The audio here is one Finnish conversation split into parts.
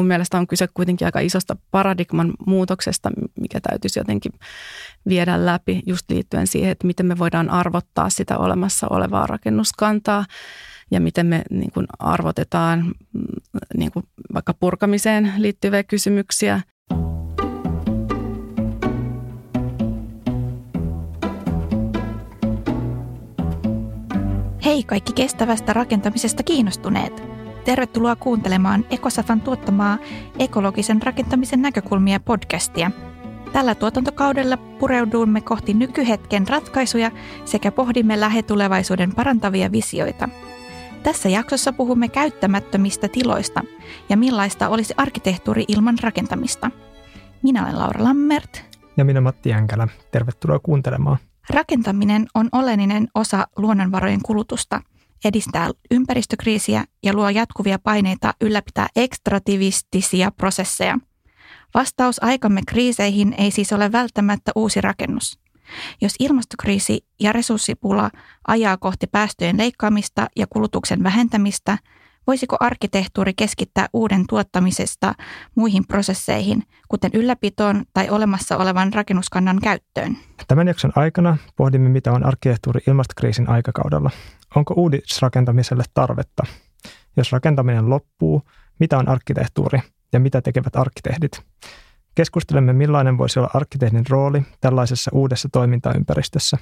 mun mielestä on kyse kuitenkin aika isosta paradigman muutoksesta, mikä täytyisi jotenkin viedä läpi just liittyen siihen, että miten me voidaan arvottaa sitä olemassa olevaa rakennuskantaa ja miten me niin kuin arvotetaan niin kuin vaikka purkamiseen liittyviä kysymyksiä. Hei kaikki kestävästä rakentamisesta kiinnostuneet! Tervetuloa kuuntelemaan Ekosafan tuottamaa ekologisen rakentamisen näkökulmia podcastia. Tällä tuotantokaudella pureudumme kohti nykyhetken ratkaisuja sekä pohdimme lähetulevaisuuden parantavia visioita. Tässä jaksossa puhumme käyttämättömistä tiloista ja millaista olisi arkkitehtuuri ilman rakentamista. Minä olen Laura Lammert. Ja minä Matti Jänkälä. Tervetuloa kuuntelemaan. Rakentaminen on oleellinen osa luonnonvarojen kulutusta, edistää ympäristökriisiä ja luo jatkuvia paineita ylläpitää ekstrativistisia prosesseja. Vastaus aikamme kriiseihin ei siis ole välttämättä uusi rakennus. Jos ilmastokriisi ja resurssipula ajaa kohti päästöjen leikkaamista ja kulutuksen vähentämistä – Voisiko arkkitehtuuri keskittää uuden tuottamisesta muihin prosesseihin, kuten ylläpitoon tai olemassa olevan rakennuskannan käyttöön? Tämän jakson aikana pohdimme, mitä on arkkitehtuuri ilmastokriisin aikakaudella. Onko uudisrakentamiselle tarvetta? Jos rakentaminen loppuu, mitä on arkkitehtuuri ja mitä tekevät arkkitehdit? Keskustelemme, millainen voisi olla arkkitehdin rooli tällaisessa uudessa toimintaympäristössä.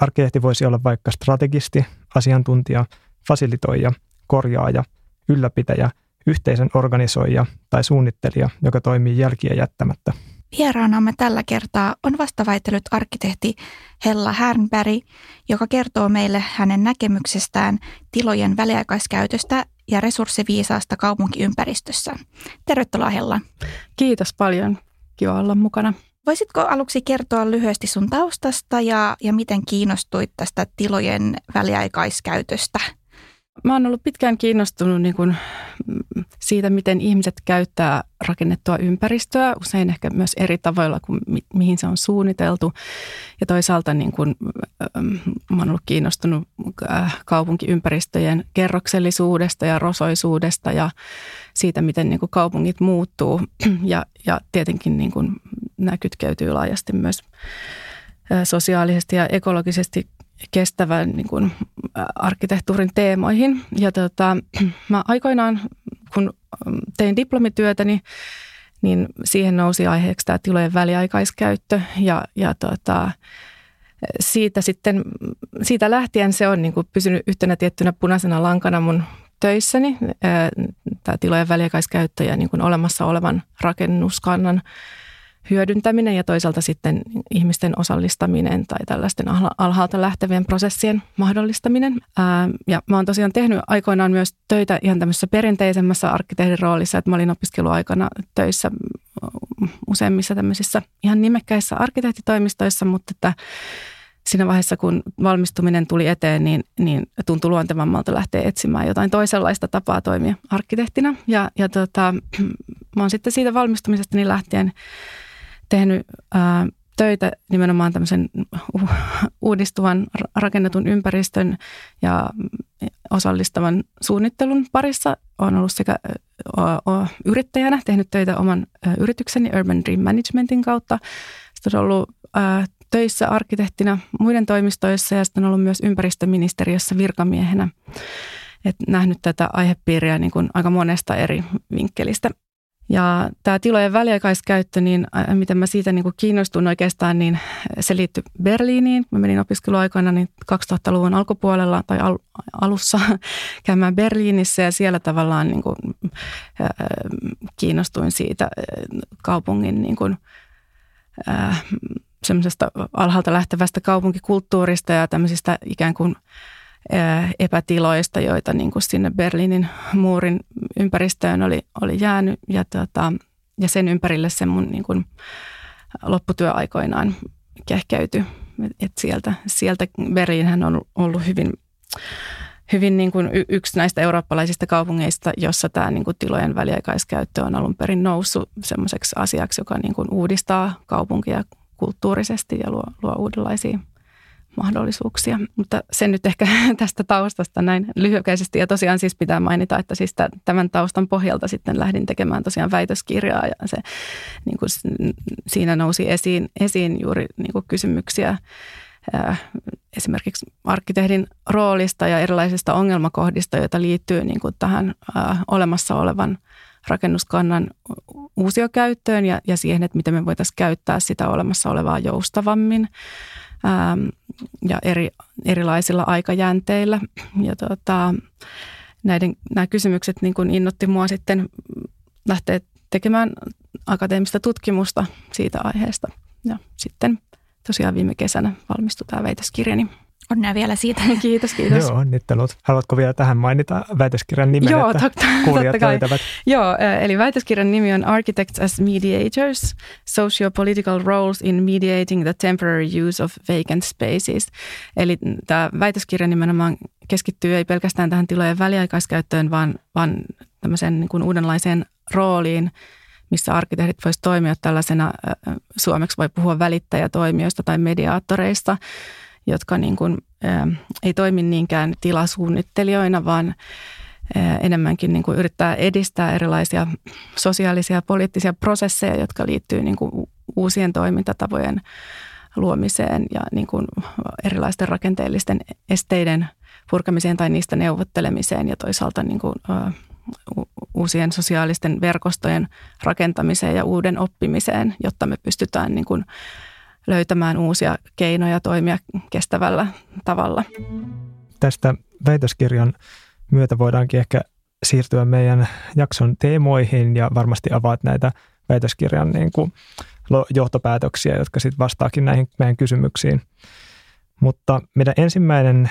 Arkkitehti voisi olla vaikka strategisti, asiantuntija, fasilitoija – korjaaja, ylläpitäjä, yhteisön organisoija tai suunnittelija, joka toimii jälkiä jättämättä. Vieraanamme tällä kertaa on vastaväitellyt arkkitehti Hella Härnberg, joka kertoo meille hänen näkemyksestään tilojen väliaikaiskäytöstä ja resurssiviisaasta kaupunkiympäristössä. Tervetuloa Hella. Kiitos paljon. Kiva olla mukana. Voisitko aluksi kertoa lyhyesti sun taustasta ja, ja miten kiinnostuit tästä tilojen väliaikaiskäytöstä? Mä oon ollut pitkään kiinnostunut niin kuin mm, siitä, miten ihmiset käyttää rakennettua ympäristöä, usein ehkä myös eri tavoilla kuin mi- mihin se on suunniteltu. Ja toisaalta niin kuin, ähm, mä oon ollut kiinnostunut äh, kaupunkiympäristöjen kerroksellisuudesta ja rosoisuudesta ja siitä, miten niin kuin kaupungit muuttuu. Ja, ja tietenkin niin kuin nämä kytkeytyy laajasti myös äh, sosiaalisesti ja ekologisesti kestävän niin kuin, arkkitehtuurin teemoihin. Ja tota, mä aikoinaan, kun tein diplomityötäni, niin siihen nousi aiheeksi tämä tilojen väliaikaiskäyttö ja, ja tota, siitä sitten, siitä lähtien se on niin kuin pysynyt yhtenä tiettynä punaisena lankana mun töissäni, tämä tilojen väliaikaiskäyttö ja niin kuin olemassa olevan rakennuskannan hyödyntäminen ja toisaalta sitten ihmisten osallistaminen tai tällaisten alhaalta lähtevien prosessien mahdollistaminen. ja mä oon tosiaan tehnyt aikoinaan myös töitä ihan tämmöisessä perinteisemmässä arkkitehdin roolissa, että mä olin opiskeluaikana töissä useimmissa tämmöisissä ihan nimekkäissä arkkitehtitoimistoissa, mutta että siinä vaiheessa, kun valmistuminen tuli eteen, niin, niin tuntui luontevammalta lähteä etsimään jotain toisenlaista tapaa toimia arkkitehtina. Ja, ja tota, mä oon sitten siitä valmistumisesta niin lähtien tehnyt ää, töitä nimenomaan tämmöisen uudistuvan rakennetun ympäristön ja osallistavan suunnittelun parissa. Olen ollut sekä yrittäjänä, tehnyt töitä oman yritykseni Urban Dream Managementin kautta. Sitten olen ollut töissä arkkitehtina muiden toimistoissa ja sitten olen ollut myös ympäristöministeriössä virkamiehenä. Et nähnyt tätä aihepiiriä niin kuin aika monesta eri vinkkelistä. Ja tämä tilojen väliaikaiskäyttö, niin miten mä siitä niin kuin kiinnostuin oikeastaan, niin se liittyi Berliiniin. Mä menin opiskeluaikana niin 2000-luvun alkupuolella tai al- alussa käymään Berliinissä ja siellä tavallaan niin kuin, äh, kiinnostuin siitä kaupungin niin kuin, äh, alhaalta lähtevästä kaupunkikulttuurista ja tämmöisistä ikään kuin – epätiloista, joita niin kuin sinne Berliinin muurin ympäristöön oli, oli jäänyt ja, tota, ja sen ympärille se mun niin kuin lopputyö aikoinaan kehkeytyi. Et sieltä, sieltä Berliinhän on ollut hyvin, hyvin niin kuin yksi näistä eurooppalaisista kaupungeista, jossa tämä niin kuin tilojen väliaikaiskäyttö on alun perin noussut semmoiseksi asiaksi, joka niin kuin uudistaa kaupunkia kulttuurisesti ja luo, luo uudenlaisia mahdollisuuksia. Mutta se nyt ehkä tästä taustasta näin lyhykäisesti. Ja tosiaan siis pitää mainita, että siis tämän taustan pohjalta sitten lähdin tekemään tosiaan väitöskirjaa ja se, niin kuin siinä nousi esiin, esiin juuri niin kuin kysymyksiä esimerkiksi arkkitehdin roolista ja erilaisista ongelmakohdista, joita liittyy niin kuin tähän olemassa olevan rakennuskannan uusiokäyttöön ja, ja siihen, että miten me voitaisiin käyttää sitä olemassa olevaa joustavammin ähm, ja eri, erilaisilla aikajänteillä. Ja tota, näiden, nämä kysymykset niin kuin innotti mua sitten lähteä tekemään akateemista tutkimusta siitä aiheesta. Ja sitten tosiaan viime kesänä valmistui tämä väitöskirjani. Onnea vielä siitä. Kiitos, kiitos. Joo, onnittelut. Haluatko vielä tähän mainita väitöskirjan nimen, Joo, että totta, kuulijat totta kai. löytävät? Joo, eli väitöskirjan nimi on Architects as Mediators, Socio-Political Roles in Mediating the Temporary Use of Vacant Spaces. Eli tämä väitöskirja nimenomaan keskittyy ei pelkästään tähän tilojen väliaikaiskäyttöön, vaan, vaan tämmöiseen niin kuin uudenlaiseen rooliin, missä arkkitehdit voisivat toimia tällaisena, suomeksi voi puhua välittäjätoimijoista tai mediaattoreista, jotka niin kuin, ei toimi niinkään tilasuunnittelijoina, vaan enemmänkin niin kuin yrittää edistää erilaisia sosiaalisia ja poliittisia prosesseja, jotka liittyy niin kuin uusien toimintatapojen luomiseen ja niin kuin erilaisten rakenteellisten esteiden purkamiseen tai niistä neuvottelemiseen ja toisaalta niin kuin, uusien sosiaalisten verkostojen rakentamiseen ja uuden oppimiseen, jotta me pystytään niin kuin löytämään uusia keinoja toimia kestävällä tavalla. Tästä väitöskirjan myötä voidaankin ehkä siirtyä meidän jakson teemoihin ja varmasti avaat näitä väitöskirjan niin kuin johtopäätöksiä, jotka sitten vastaakin näihin meidän kysymyksiin. Mutta meidän ensimmäinen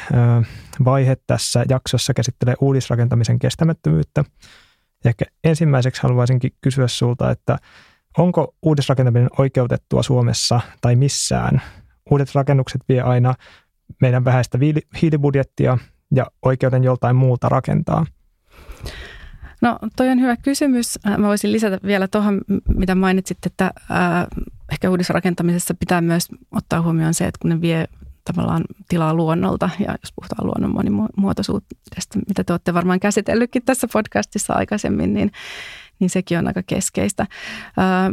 vaihe tässä jaksossa käsittelee uudisrakentamisen kestämättömyyttä. Ja ehkä ensimmäiseksi haluaisinkin kysyä sulta, että onko uudisrakentaminen oikeutettua Suomessa tai missään? Uudet rakennukset vie aina meidän vähäistä hiilibudjettia ja oikeuden joltain muuta rakentaa. No toi on hyvä kysymys. Mä voisin lisätä vielä tuohon, mitä mainitsit, että äh, ehkä uudisrakentamisessa pitää myös ottaa huomioon se, että kun ne vie tavallaan tilaa luonnolta. Ja jos puhutaan luonnon monimuotoisuudesta, mitä te olette varmaan käsitellytkin tässä podcastissa aikaisemmin, niin, niin sekin on aika keskeistä. Ää,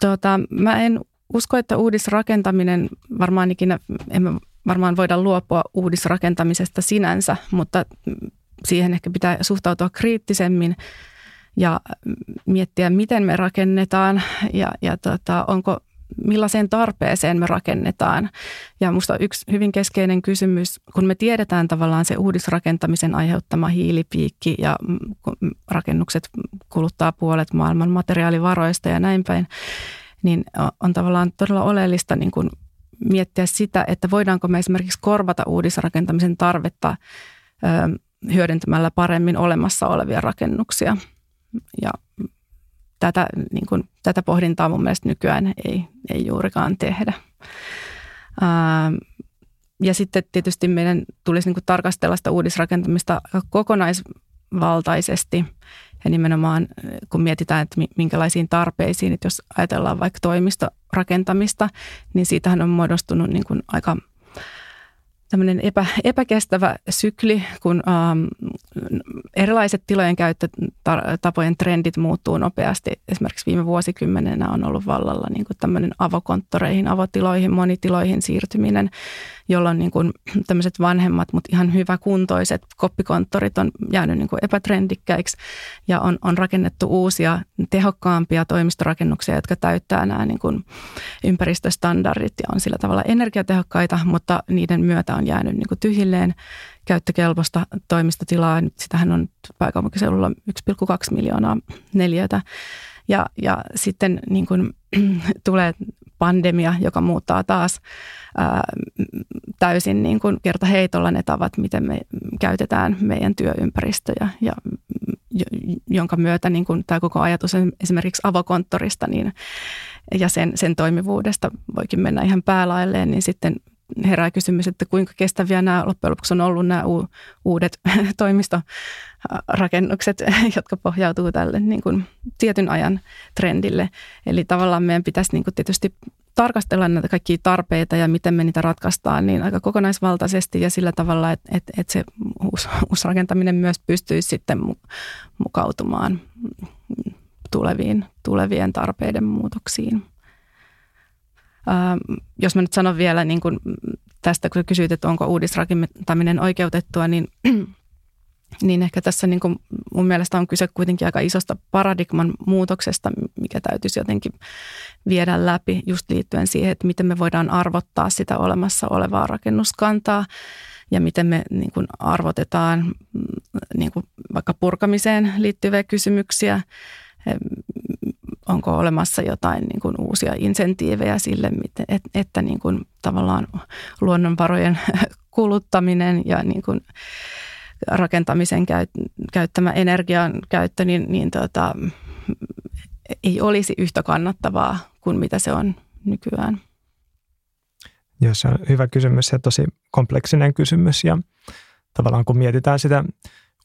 tuota, mä en usko, että uudisrakentaminen varmaan ikinä, emme varmaan voida luopua uudisrakentamisesta sinänsä, mutta siihen ehkä pitää suhtautua kriittisemmin ja miettiä, miten me rakennetaan ja, ja tota, onko millaiseen tarpeeseen me rakennetaan. Ja minusta yksi hyvin keskeinen kysymys, kun me tiedetään tavallaan se uudisrakentamisen aiheuttama hiilipiikki ja rakennukset kuluttaa puolet maailman materiaalivaroista ja näin päin, niin on tavallaan todella oleellista niin kuin miettiä sitä, että voidaanko me esimerkiksi korvata uudisrakentamisen tarvetta hyödyntämällä paremmin olemassa olevia rakennuksia. Ja tätä, niin kuin, tätä pohdintaa mun mielestä nykyään ei, ei juurikaan tehdä. Ää, ja sitten tietysti meidän tulisi niin kuin tarkastella sitä uudisrakentamista kokonaisvaltaisesti ja nimenomaan kun mietitään, että minkälaisiin tarpeisiin, että jos ajatellaan vaikka toimistorakentamista, niin siitähän on muodostunut niin kuin aika – tämmöinen epä, epäkestävä sykli, kun ähm, erilaiset tilojen käyttötapojen trendit muuttuu nopeasti. Esimerkiksi viime vuosikymmenenä on ollut vallalla niin kuin tämmöinen avokonttoreihin, avotiloihin, monitiloihin siirtyminen, jolloin niin kuin tämmöiset vanhemmat, mutta ihan hyväkuntoiset koppikonttorit on jäänyt niin kuin epätrendikkäiksi ja on, on rakennettu uusia tehokkaampia toimistorakennuksia, jotka täyttää nämä niin kuin ympäristöstandardit ja on sillä tavalla energiatehokkaita, mutta niiden myötä on jäänyt niin kuin tyhjilleen käyttökelpoista toimistotilaa. Nyt sitähän on pääkaupunkiseudulla 1,2 miljoonaa neliötä. Ja, ja sitten niin kuin, tulee pandemia, joka muuttaa taas ää, täysin niin kuin kertaheitolla ne tavat, miten me käytetään meidän työympäristöjä ja jonka myötä niin kuin tämä koko ajatus esimerkiksi avokonttorista niin, ja sen, sen toimivuudesta voikin mennä ihan päälailleen, niin sitten herää kysymys, että kuinka kestäviä nämä loppujen lopuksi on ollut nämä uudet toimistorakennukset, jotka pohjautuu tälle niin kuin tietyn ajan trendille. Eli tavallaan meidän pitäisi niin kuin tietysti tarkastella näitä kaikkia tarpeita ja miten me niitä ratkaistaan, niin aika kokonaisvaltaisesti ja sillä tavalla, että, että, että se uusrakentaminen myös pystyisi sitten mukautumaan tuleviin, tulevien tarpeiden muutoksiin. Ähm, jos mä nyt sanon vielä niin kuin tästä, kun kysyit, että onko uudisrakentaminen oikeutettua, niin, niin ehkä tässä niin kuin mun mielestä on kyse kuitenkin aika isosta paradigman muutoksesta, mikä täytyisi jotenkin viedä läpi just liittyen siihen, että miten me voidaan arvottaa sitä olemassa olevaa rakennuskantaa ja miten me niin kuin arvotetaan niin kuin vaikka purkamiseen liittyviä kysymyksiä onko olemassa jotain niin kuin uusia insentiivejä sille, että, että niin kuin tavallaan luonnonvarojen kuluttaminen ja niin kuin rakentamisen käyttämä energian käyttö, niin, niin tota, ei olisi yhtä kannattavaa kuin mitä se on nykyään. Joo, se on hyvä kysymys ja tosi kompleksinen kysymys ja tavallaan kun mietitään sitä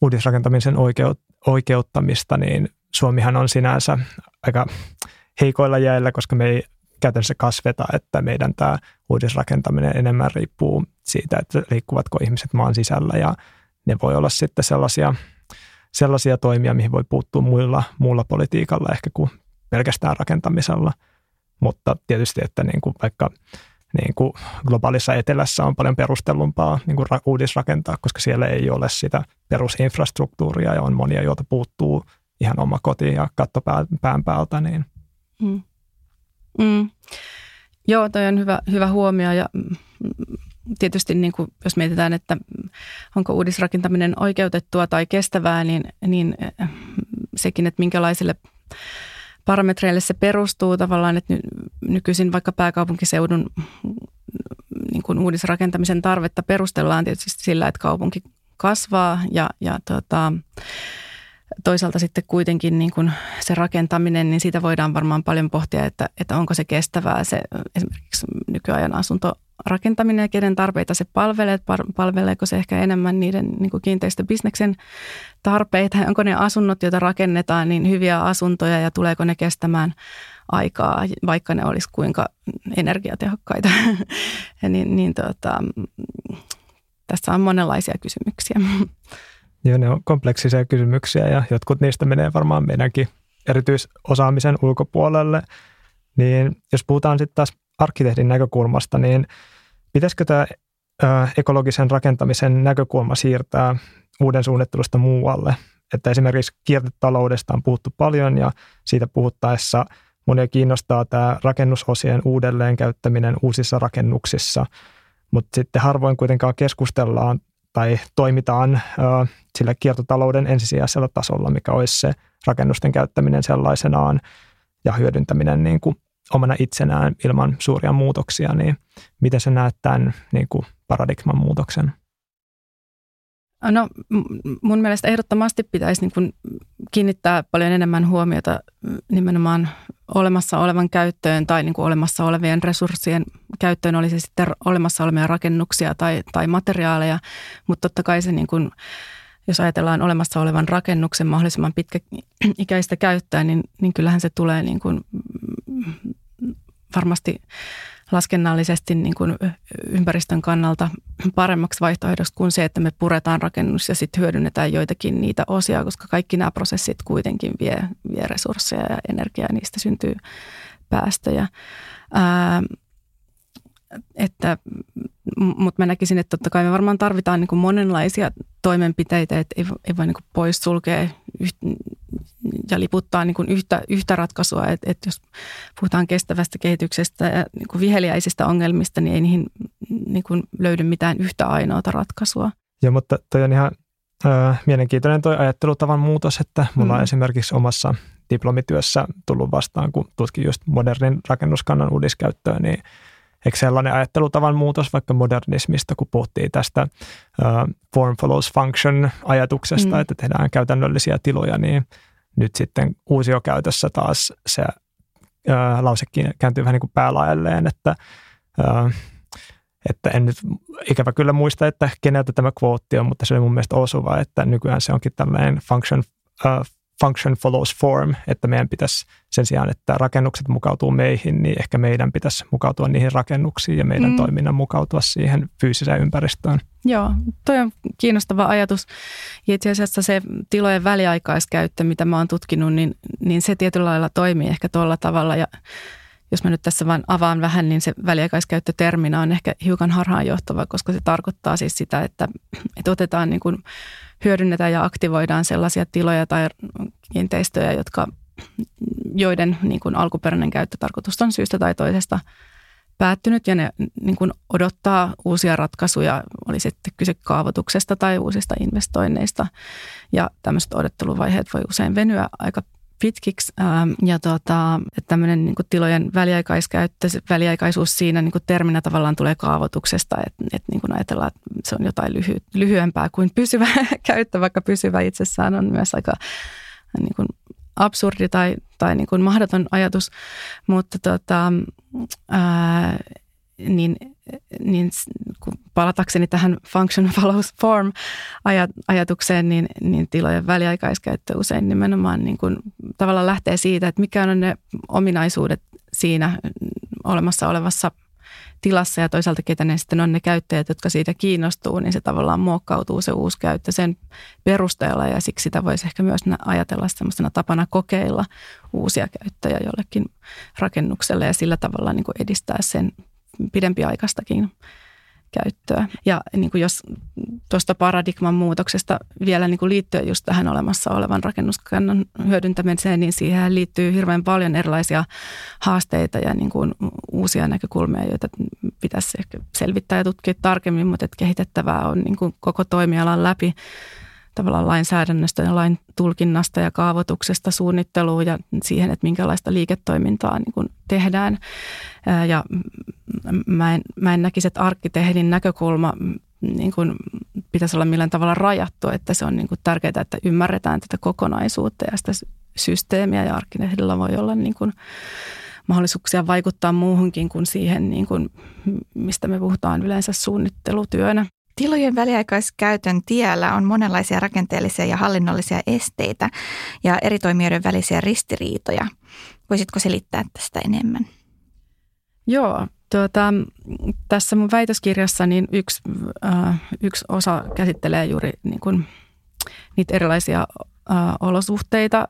uudisrakentamisen oikeuttamista, niin Suomihan on sinänsä aika heikoilla jäillä, koska me ei käytännössä kasveta, että meidän tämä uudisrakentaminen enemmän riippuu siitä, että liikkuvatko ihmiset maan sisällä ja ne voi olla sitten sellaisia, sellaisia toimia, mihin voi puuttua muilla, muulla politiikalla ehkä kuin pelkästään rakentamisella. Mutta tietysti, että niin kuin vaikka niin kuin globaalissa etelässä on paljon perustellumpaa niin kuin uudisrakentaa, koska siellä ei ole sitä perusinfrastruktuuria ja on monia, joilta puuttuu ihan oma koti ja katto pään päältä. Niin. Mm. Mm. Joo, toi on hyvä, hyvä huomio ja mm, tietysti niin kuin, jos mietitään, että onko uudisrakentaminen oikeutettua tai kestävää, niin, niin eh, sekin, että minkälaisille parametreille se perustuu tavallaan, että nykyisin vaikka pääkaupunkiseudun niin kuin uudisrakentamisen tarvetta perustellaan tietysti sillä, että kaupunki kasvaa ja, ja tota, toisaalta sitten kuitenkin niin kuin se rakentaminen, niin siitä voidaan varmaan paljon pohtia, että, että onko se kestävää se esimerkiksi nykyajan asuntorakentaminen ja kenen tarpeita se palvelee, palveleeko se ehkä enemmän niiden niin kuin kiinteistöbisneksen tarpeita, onko ne asunnot, joita rakennetaan, niin hyviä asuntoja ja tuleeko ne kestämään aikaa, vaikka ne olisi kuinka energiatehokkaita. niin, niin tota, tässä on monenlaisia kysymyksiä. Joo, ne on kompleksisia kysymyksiä ja jotkut niistä menee varmaan meidänkin erityisosaamisen ulkopuolelle. Niin jos puhutaan sitten taas arkkitehdin näkökulmasta, niin pitäisikö tämä ekologisen rakentamisen näkökulma siirtää uuden suunnittelusta muualle? Että esimerkiksi kiertotaloudesta on puhuttu paljon ja siitä puhuttaessa monia kiinnostaa tämä rakennusosien uudelleen käyttäminen uusissa rakennuksissa, mutta sitten harvoin kuitenkaan keskustellaan tai toimitaan sillä kiertotalouden ensisijaisella tasolla, mikä olisi se rakennusten käyttäminen sellaisenaan ja hyödyntäminen niin kuin omana itsenään ilman suuria muutoksia, niin miten sä näet tämän niin kuin paradigman muutoksen? No mun mielestä ehdottomasti pitäisi niin kuin kiinnittää paljon enemmän huomiota nimenomaan olemassa olevan käyttöön tai niin kuin olemassa olevien resurssien käyttöön, oli se sitten olemassa olevia rakennuksia tai, tai materiaaleja, mutta totta kai se niin kuin, jos ajatellaan olemassa olevan rakennuksen mahdollisimman pitkäikäistä käyttöä, niin, niin kyllähän se tulee niin kuin varmasti laskennallisesti niin kuin ympäristön kannalta paremmaksi vaihtoehdoksi kuin se, että me puretaan rakennus ja sitten hyödynnetään joitakin niitä osia, koska kaikki nämä prosessit kuitenkin vie, vie resursseja ja energiaa ja niistä syntyy päästöjä. Ää, että, mutta mä näkisin, että totta kai me varmaan tarvitaan niin kuin monenlaisia toimenpiteitä, että ei, ei voi niin kuin poissulkea yht, ja liputtaa niin kuin yhtä, yhtä ratkaisua, että, että jos puhutaan kestävästä kehityksestä ja niin kuin viheliäisistä ongelmista, niin ei niihin niin kuin löydy mitään yhtä ainoata ratkaisua. Joo, mutta toi on ihan äh, mielenkiintoinen toi ajattelutavan muutos, että mulla mm. on esimerkiksi omassa diplomityössä tullut vastaan, kun tutkin just modernin rakennuskannan uudiskäyttöä, niin Eikö sellainen ajattelutavan muutos vaikka modernismista, kun puhuttiin tästä uh, form follows function ajatuksesta, mm. että tehdään käytännöllisiä tiloja, niin nyt sitten uusiokäytössä taas se uh, lausekin kääntyy vähän niin kuin päälaelleen, että uh, että en nyt ikävä kyllä muista, että keneltä tämä kvootti on, mutta se oli mun mielestä osuva, että nykyään se onkin tällainen function uh, function follows form, että meidän pitäisi sen sijaan, että rakennukset mukautuu meihin, niin ehkä meidän pitäisi mukautua niihin rakennuksiin ja meidän mm. toiminnan mukautua siihen fyysiseen ympäristöön. Joo, toi on kiinnostava ajatus. Ja itse asiassa se tilojen väliaikaiskäyttö, mitä mä oon tutkinut, niin, niin se tietyllä lailla toimii ehkä tuolla tavalla. Ja jos mä nyt tässä vain avaan vähän, niin se väliaikaiskäyttötermina on ehkä hiukan harhaanjohtava, koska se tarkoittaa siis sitä, että, että otetaan niin kuin, hyödynnetään ja aktivoidaan sellaisia tiloja tai kiinteistöjä, jotka, joiden niin kuin alkuperäinen käyttötarkoitus on syystä tai toisesta päättynyt ja ne niin kuin odottaa uusia ratkaisuja, oli sitten kyse kaavoituksesta tai uusista investoinneista. Ja tämmöiset odotteluvaiheet voi usein venyä aika pitkiksi. Ähm, ja tota, että tämmöinen niin tilojen väliaikaiskäyttö, väliaikaisuus siinä niin terminä tavallaan tulee kaavoituksesta, että, että niin ajatellaan, että se on jotain lyhy, lyhyempää kuin pysyvä käyttö, vaikka pysyvä itsessään on myös aika niin kuin absurdi tai, tai niin kuin mahdoton ajatus, mutta tota, ää, niin, niin kun palatakseni tähän function follows form ajatukseen, niin, niin tilojen väliaikaiskäyttö usein nimenomaan niin kuin tavallaan lähtee siitä, että mikä on ne ominaisuudet siinä olemassa olevassa tilassa ja toisaalta ketä ne sitten on ne käyttäjät, jotka siitä kiinnostuu, niin se tavallaan muokkautuu se uusi käyttö sen perusteella ja siksi sitä voisi ehkä myös ajatella semmoisena tapana kokeilla uusia käyttöjä jollekin rakennukselle ja sillä tavalla niin kuin edistää sen pidempiaikaistakin käyttöä. Ja niin kuin jos tuosta paradigman muutoksesta vielä niin kuin liittyen just tähän olemassa olevan rakennuskannan hyödyntämiseen, niin siihen liittyy hirveän paljon erilaisia haasteita ja niin kuin uusia näkökulmia, joita pitäisi ehkä selvittää ja tutkia tarkemmin, mutta että kehitettävää on niin kuin koko toimialan läpi tavallaan lainsäädännöstä ja lain tulkinnasta ja kaavoituksesta suunnitteluun ja siihen, että minkälaista liiketoimintaa niin kuin tehdään. Ja mä en, mä en näkisi, että arkkitehdin näkökulma niin kuin pitäisi olla millään tavalla rajattu, että se on niin kuin tärkeää, että ymmärretään tätä kokonaisuutta ja sitä systeemiä ja arkkitehdilla voi olla niin kuin mahdollisuuksia vaikuttaa muuhunkin kuin siihen, niin kuin, mistä me puhutaan yleensä suunnittelutyönä. Tilojen väliaikaiskäytön tiellä on monenlaisia rakenteellisia ja hallinnollisia esteitä ja eri toimijoiden välisiä ristiriitoja. Voisitko selittää tästä enemmän? Joo, tuota, tässä mun väitöskirjassa niin yksi, äh, yksi osa käsittelee juuri niin kuin, niitä erilaisia äh, olosuhteita,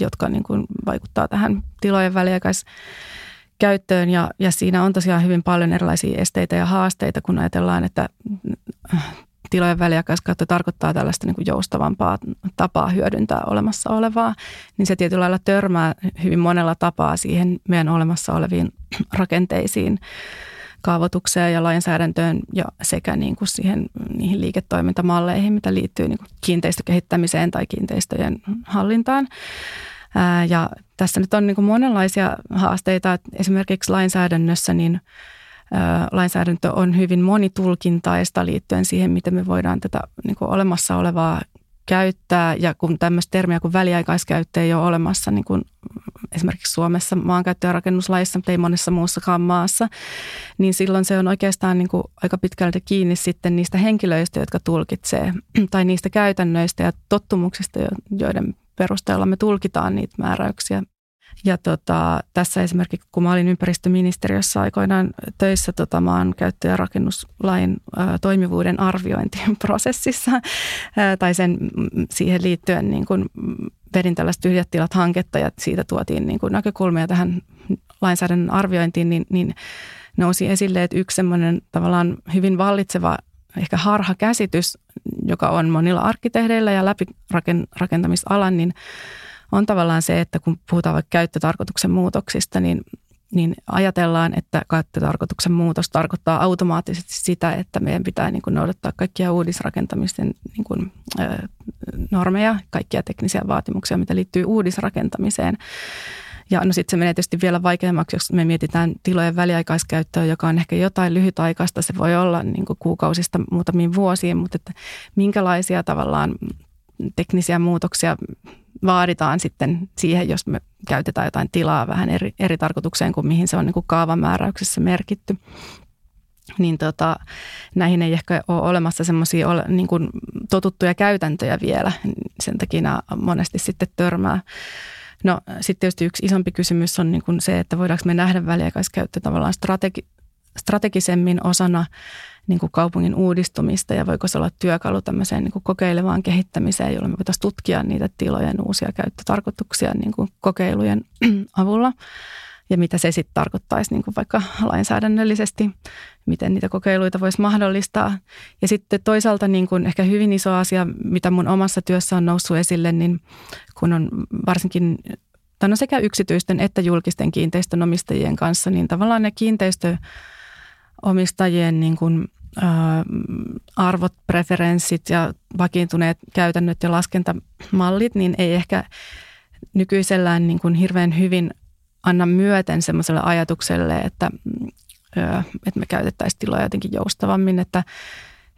jotka niin kuin, vaikuttaa tähän tilojen väliaikaiskäyttöön käyttöön ja, ja siinä on tosiaan hyvin paljon erilaisia esteitä ja haasteita, kun ajatellaan, että tilojen väliaikaiskäyttö tarkoittaa tällaista niin kuin joustavampaa tapaa hyödyntää olemassa olevaa, niin se tietyllä lailla törmää hyvin monella tapaa siihen meidän olemassa oleviin rakenteisiin, kaavoitukseen ja lainsäädäntöön ja sekä niin kuin siihen, niihin liiketoimintamalleihin, mitä liittyy niin kuin kiinteistökehittämiseen tai kiinteistöjen hallintaan. Ja tässä nyt on niin kuin monenlaisia haasteita. Että esimerkiksi lainsäädännössä niin lainsäädäntö on hyvin monitulkintaista liittyen siihen, miten me voidaan tätä niin kuin olemassa olevaa käyttää. Ja kun tämmöistä termiä kuin väliaikaiskäyttö ei ole olemassa niin kuin esimerkiksi Suomessa maankäyttö- ja rakennuslaissa, mutta ei monessa muussakaan maassa, niin silloin se on oikeastaan niin kuin aika pitkälti kiinni sitten niistä henkilöistä, jotka tulkitsee, tai niistä käytännöistä ja tottumuksista, joiden perusteella me tulkitaan niitä määräyksiä. Ja tota, tässä esimerkiksi, kun mä olin ympäristöministeriössä aikoinaan töissä tota, maankäyttö- ja rakennuslain ä, toimivuuden arviointiprosessissa ä, tai sen siihen liittyen niin kun vedin tällaista tyhjät tilat hanketta ja siitä tuotiin niin kun näkökulmia tähän lainsäädännön arviointiin, niin, niin nousi esille, että yksi semmoinen tavallaan hyvin vallitseva ehkä harha käsitys, joka on monilla arkkitehdeillä ja läpi rakentamisalan, niin on tavallaan se, että kun puhutaan vaikka käyttötarkoituksen muutoksista, niin, niin ajatellaan, että käyttötarkoituksen muutos tarkoittaa automaattisesti sitä, että meidän pitää niin kuin noudattaa kaikkia uudisrakentamisten niin kuin, ö, normeja, kaikkia teknisiä vaatimuksia, mitä liittyy uudisrakentamiseen. Ja no sitten se menee tietysti vielä vaikeammaksi, jos me mietitään tilojen väliaikaiskäyttöä, joka on ehkä jotain lyhytaikaista. Se voi olla niin kuin kuukausista muutamiin vuosiin, mutta että minkälaisia tavallaan teknisiä muutoksia vaaditaan sitten siihen, jos me käytetään jotain tilaa vähän eri, eri tarkoitukseen kuin mihin se on niin kuin kaavamääräyksessä merkitty. niin tota, näihin ei ehkä ole olemassa semmoisia niin totuttuja käytäntöjä vielä. Sen takia monesti sitten törmää. No sitten tietysti yksi isompi kysymys on niin kuin se, että voidaanko me nähdä väliaikaiskäyttö tavallaan strategi- strategisemmin osana niin kuin kaupungin uudistumista ja voiko se olla työkalu tämmöiseen niin kuin kokeilevaan kehittämiseen, jolloin me voitaisiin tutkia niitä tilojen uusia käyttötarkoituksia niin kuin kokeilujen avulla ja mitä se sitten tarkoittaisi niin kuin vaikka lainsäädännöllisesti, miten niitä kokeiluita voisi mahdollistaa. Ja sitten toisaalta niin kuin ehkä hyvin iso asia, mitä mun omassa työssä on noussut esille, niin kun on varsinkin tai no sekä yksityisten että julkisten kiinteistönomistajien kanssa, niin tavallaan ne kiinteistöomistajien niin kuin, ä, arvot, preferenssit ja vakiintuneet käytännöt ja laskentamallit, niin ei ehkä nykyisellään niin kuin hirveän hyvin anna myöten semmoiselle ajatukselle, että, että me käytettäisiin tiloja jotenkin joustavammin, että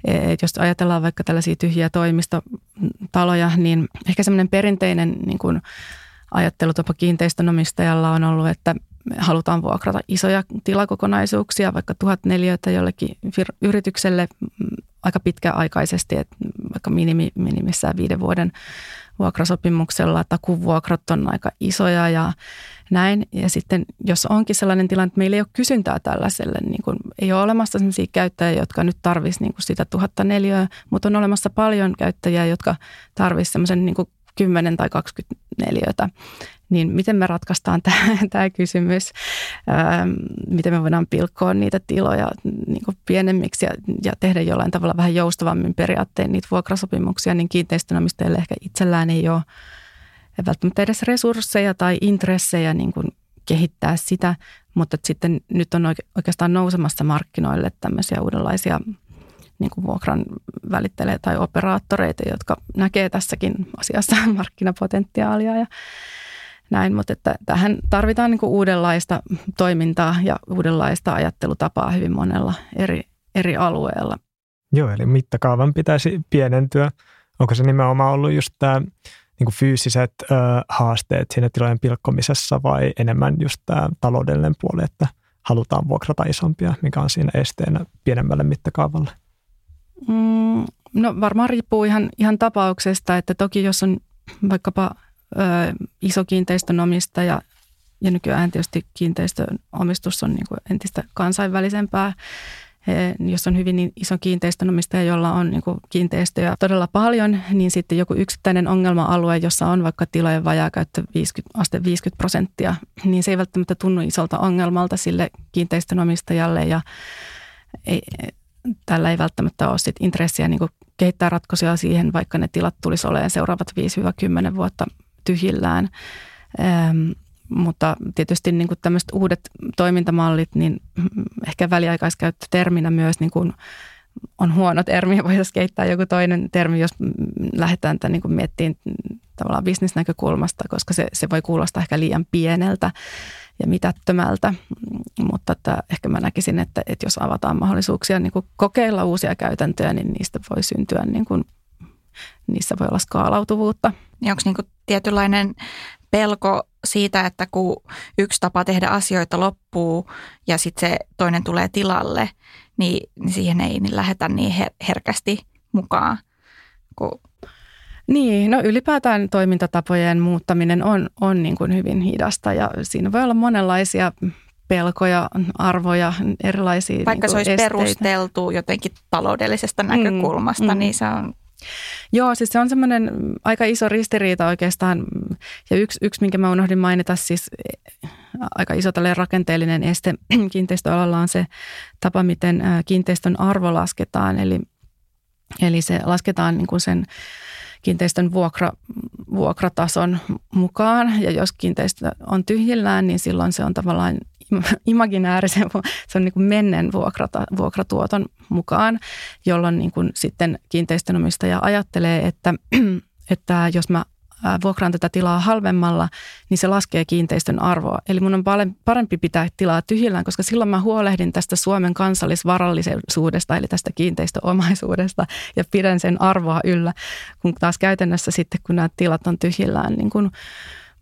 että jos ajatellaan vaikka tällaisia tyhjiä toimistotaloja, niin ehkä semmoinen perinteinen niin kuin ajattelutapa kiinteistönomistajalla on ollut, että halutaan vuokrata isoja tilakokonaisuuksia, vaikka tuhat neliöitä jollekin yritykselle mm, aika pitkäaikaisesti, että vaikka minimi, minimissään viiden vuoden vuokrasopimuksella, takuvuokrat on aika isoja ja näin. Ja sitten jos onkin sellainen tilanne, että meillä ei ole kysyntää tällaiselle, niin kuin, ei ole olemassa sellaisia käyttäjiä, jotka nyt tarvitsisivat niin sitä tuhatta neliöä, mutta on olemassa paljon käyttäjiä, jotka tarvitsisivat sellaisen niin 10 tai 20 neliötä, niin miten me ratkaistaan tämä, kysymys, ää, miten me voidaan pilkkoa niitä tiloja niin kuin pienemmiksi ja, ja tehdä jollain tavalla vähän joustavammin periaatteen niitä vuokrasopimuksia, niin kiinteistönomistajille ehkä itsellään ei ole välttämättä edes resursseja tai intressejä niin kuin kehittää sitä, mutta sitten nyt on oikeastaan nousemassa markkinoille tämmöisiä uudenlaisia niin kuin vuokran välittelijä tai operaattoreita, jotka näkee tässäkin asiassa markkinapotentiaalia ja näin, mutta että tähän tarvitaan niin kuin uudenlaista toimintaa ja uudenlaista ajattelutapaa hyvin monella eri, eri alueella. Joo, eli mittakaavan pitäisi pienentyä. Onko se nimenomaan ollut just tämä niin kuin fyysiset ö, haasteet siinä tilojen pilkkomisessa vai enemmän just tämä taloudellinen puoli, että halutaan vuokrata isompia, mikä on siinä esteenä pienemmälle mittakaavalle? Mm, no varmaan riippuu ihan, ihan tapauksesta, että toki jos on vaikkapa ö, iso kiinteistönomistaja ja nykyään tietysti kiinteistöomistus on niin kuin entistä kansainvälisempää, jos on hyvin iso kiinteistönomistaja, jolla on niin kuin kiinteistöjä todella paljon, niin sitten joku yksittäinen ongelma-alue, jossa on vaikka tilojen vajaakäyttö 50, aste 50 prosenttia, niin se ei välttämättä tunnu isolta ongelmalta sille kiinteistönomistajalle ja ei, tällä ei välttämättä ole sit intressiä niin kehittää ratkaisuja siihen, vaikka ne tilat tulisi olemaan seuraavat 5-10 vuotta tyhjillään. Ähm, mutta tietysti niin kuin tämmöiset uudet toimintamallit, niin ehkä väliaikaiskäyttö terminä myös niin kuin on huono termi ja voitaisiin kehittää joku toinen termi, jos lähdetään tämän niin miettimään tavallaan bisnesnäkökulmasta, koska se, se voi kuulostaa ehkä liian pieneltä ja mitättömältä, mutta että ehkä mä näkisin, että, että jos avataan mahdollisuuksia niin kuin kokeilla uusia käytäntöjä, niin niistä voi syntyä, niin kuin, niissä voi olla skaalautuvuutta. Niin onko niin kuin tietynlainen pelko siitä, että kun yksi tapa tehdä asioita loppuu ja sitten se toinen tulee tilalle, niin, niin siihen ei niin lähdetä niin her- herkästi mukaan. Kun... Niin, no ylipäätään toimintatapojen muuttaminen on, on niin kuin hyvin hidasta ja siinä voi olla monenlaisia pelkoja, arvoja, erilaisia Vaikka niin se olisi esteitä. perusteltu jotenkin taloudellisesta näkökulmasta, mm, mm. niin se on Joo, siis se on semmoinen aika iso ristiriita oikeastaan. Ja yksi, yksi minkä mä unohdin mainita, siis aika iso rakenteellinen este kiinteistöalalla on se tapa, miten kiinteistön arvo lasketaan. Eli, eli se lasketaan niin kuin sen kiinteistön vuokra, vuokratason mukaan. Ja jos kiinteistö on tyhjillään, niin silloin se on tavallaan imaginäärisen, se on niin kuin menneen vuokrata, vuokratuoton mukaan, jolloin niin kuin sitten kiinteistönomistaja ajattelee, että, että jos mä vuokraan tätä tilaa halvemmalla, niin se laskee kiinteistön arvoa. Eli mun on parempi pitää tilaa tyhjillään, koska silloin mä huolehdin tästä Suomen kansallisvarallisuudesta, eli tästä kiinteistöomaisuudesta, ja pidän sen arvoa yllä, kun taas käytännössä sitten, kun nämä tilat on tyhjillään, niin kun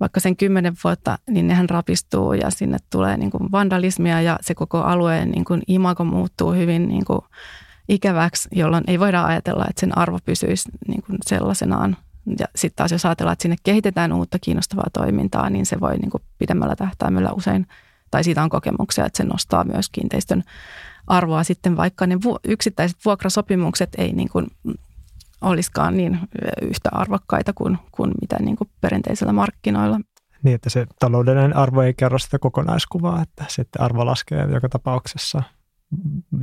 vaikka sen kymmenen vuotta, niin nehän rapistuu ja sinne tulee niin kuin vandalismia ja se koko alueen niin kuin imago muuttuu hyvin niin kuin ikäväksi, jolloin ei voida ajatella, että sen arvo pysyisi niin kuin sellaisenaan. Ja sitten taas jos ajatellaan, että sinne kehitetään uutta kiinnostavaa toimintaa, niin se voi niin kuin pidemmällä tähtäimellä usein, tai siitä on kokemuksia, että se nostaa myös kiinteistön arvoa sitten, vaikka ne yksittäiset vuokrasopimukset ei niin kuin olisikaan niin yhtä arvokkaita kuin, kuin mitä niin kuin perinteisillä markkinoilla. Niin, että se taloudellinen arvo ei kerro sitä kokonaiskuvaa, että sitten arvo laskee joka tapauksessa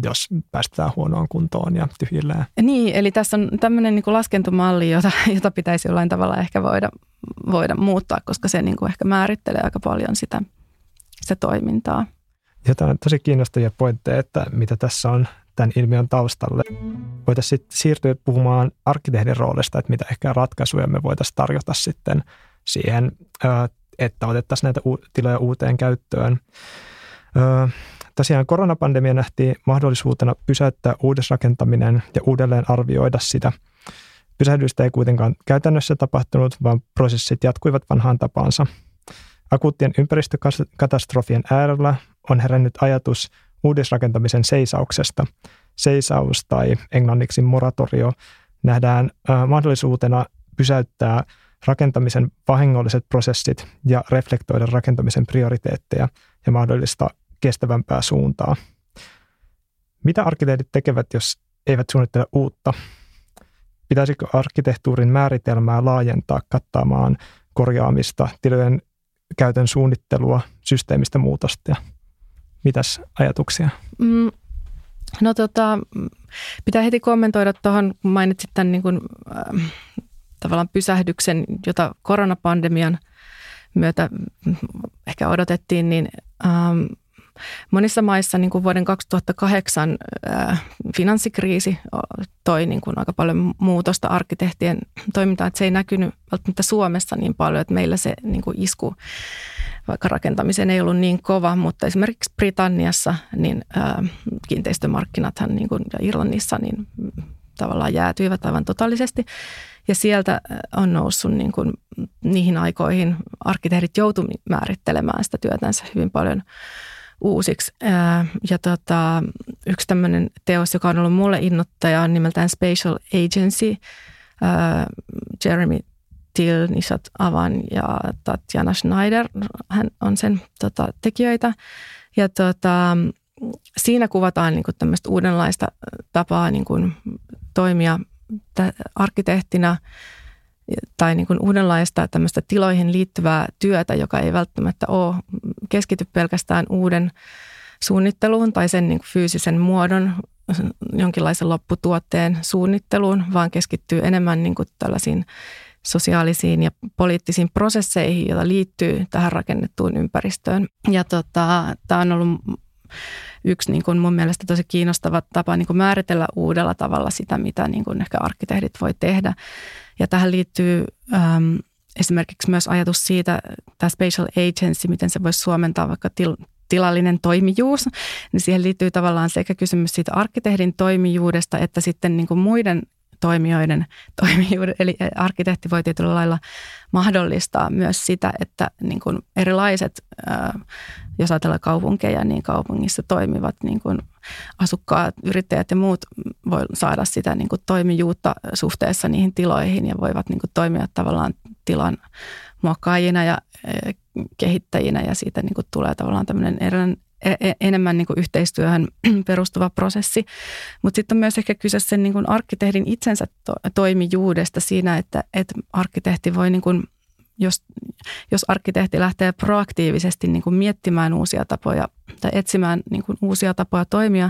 jos päästään huonoon kuntoon ja tyhjillään. Niin, eli tässä on tämmöinen niin laskentumalli, jota, jota pitäisi jollain tavalla ehkä voida, voida muuttaa, koska se niin kuin ehkä määrittelee aika paljon sitä, sitä toimintaa. Jotain tosi kiinnostavia pointteja, että mitä tässä on tämän ilmiön taustalle. Voitaisiin sitten siirtyä puhumaan arkkitehdin roolista, että mitä ehkä ratkaisuja me voitaisiin tarjota sitten siihen, että otettaisiin näitä tiloja uuteen käyttöön. Tosiaan koronapandemia nähtiin mahdollisuutena pysäyttää uudisrakentaminen ja uudelleen arvioida sitä. Pysähdystä ei kuitenkaan käytännössä tapahtunut, vaan prosessit jatkuivat vanhaan tapaansa. Akuuttien ympäristökatastrofien äärellä on herännyt ajatus uudisrakentamisen seisauksesta. Seisaus tai englanniksi moratorio nähdään mahdollisuutena pysäyttää rakentamisen vahingolliset prosessit ja reflektoida rakentamisen prioriteetteja ja mahdollista kestävämpää suuntaa. Mitä arkkitehdit tekevät, jos eivät suunnittele uutta? Pitäisikö arkkitehtuurin määritelmää laajentaa kattaamaan korjaamista, tilojen käytön suunnittelua, systeemistä muutosta? Mitäs ajatuksia? Mm, no tota, pitää heti kommentoida tuohon, kun mainitsit tämän niin kuin, äh, tavallaan pysähdyksen, jota koronapandemian myötä ehkä odotettiin, niin ähm, Monissa maissa niin kuin vuoden 2008 äh, finanssikriisi toi niin kuin aika paljon muutosta arkkitehtien toimintaan, että se ei näkynyt välttämättä Suomessa niin paljon, että meillä se niin kuin isku vaikka rakentamisen ei ollut niin kova, mutta esimerkiksi Britanniassa niin äh, kiinteistömarkkinathan niin kuin, ja Irlannissa niin tavallaan jäätyivät aivan totaalisesti. Ja sieltä on noussut niin kuin, niihin aikoihin arkkitehdit joutuivat määrittelemään sitä työtänsä hyvin paljon uusiksi. Ja tota, yksi tämmöinen teos, joka on ollut mulle innoittaja, on nimeltään Spatial Agency. Jeremy Till, Nishat Avan ja Tatjana Schneider, hän on sen tota, tekijöitä. Ja tota, siinä kuvataan niin kuin tämmöistä uudenlaista tapaa niin kuin toimia arkkitehtina – tai niin kuin uudenlaista tämmöistä tiloihin liittyvää työtä, joka ei välttämättä ole keskity pelkästään uuden suunnitteluun tai sen niin kuin fyysisen muodon jonkinlaisen lopputuotteen suunnitteluun, vaan keskittyy enemmän niin kuin tällaisiin sosiaalisiin ja poliittisiin prosesseihin, joita liittyy tähän rakennettuun ympäristöön. Ja tota, tämä on ollut yksi niin kuin mun mielestä tosi kiinnostava tapa niin kuin määritellä uudella tavalla sitä, mitä niin kuin ehkä arkkitehdit voi tehdä. Ja tähän liittyy äm, esimerkiksi myös ajatus siitä, tämä spatial agency, miten se voisi suomentaa vaikka til, tilallinen toimijuus, niin siihen liittyy tavallaan sekä kysymys siitä arkkitehdin toimijuudesta että sitten niin kuin muiden toimijoiden toimijuuden. Eli arkkitehti voi tietyllä lailla mahdollistaa myös sitä, että niin kuin erilaiset, jos ajatellaan kaupunkeja, niin kaupungissa toimivat niin kuin asukkaat, yrittäjät ja muut voi saada sitä niin kuin toimijuutta suhteessa niihin tiloihin ja voivat niin kuin toimia tavallaan tilan muokkaajina ja kehittäjinä ja siitä niin kuin tulee tavallaan tämmöinen enemmän niin kuin yhteistyöhön perustuva prosessi. Mutta sitten on myös ehkä kyse sen niin kuin arkkitehdin itsensä to- toimijuudesta siinä, että, että arkkitehti voi, niin kuin, jos, jos arkkitehti lähtee proaktiivisesti niin kuin miettimään uusia tapoja tai etsimään niin kuin uusia tapoja toimia,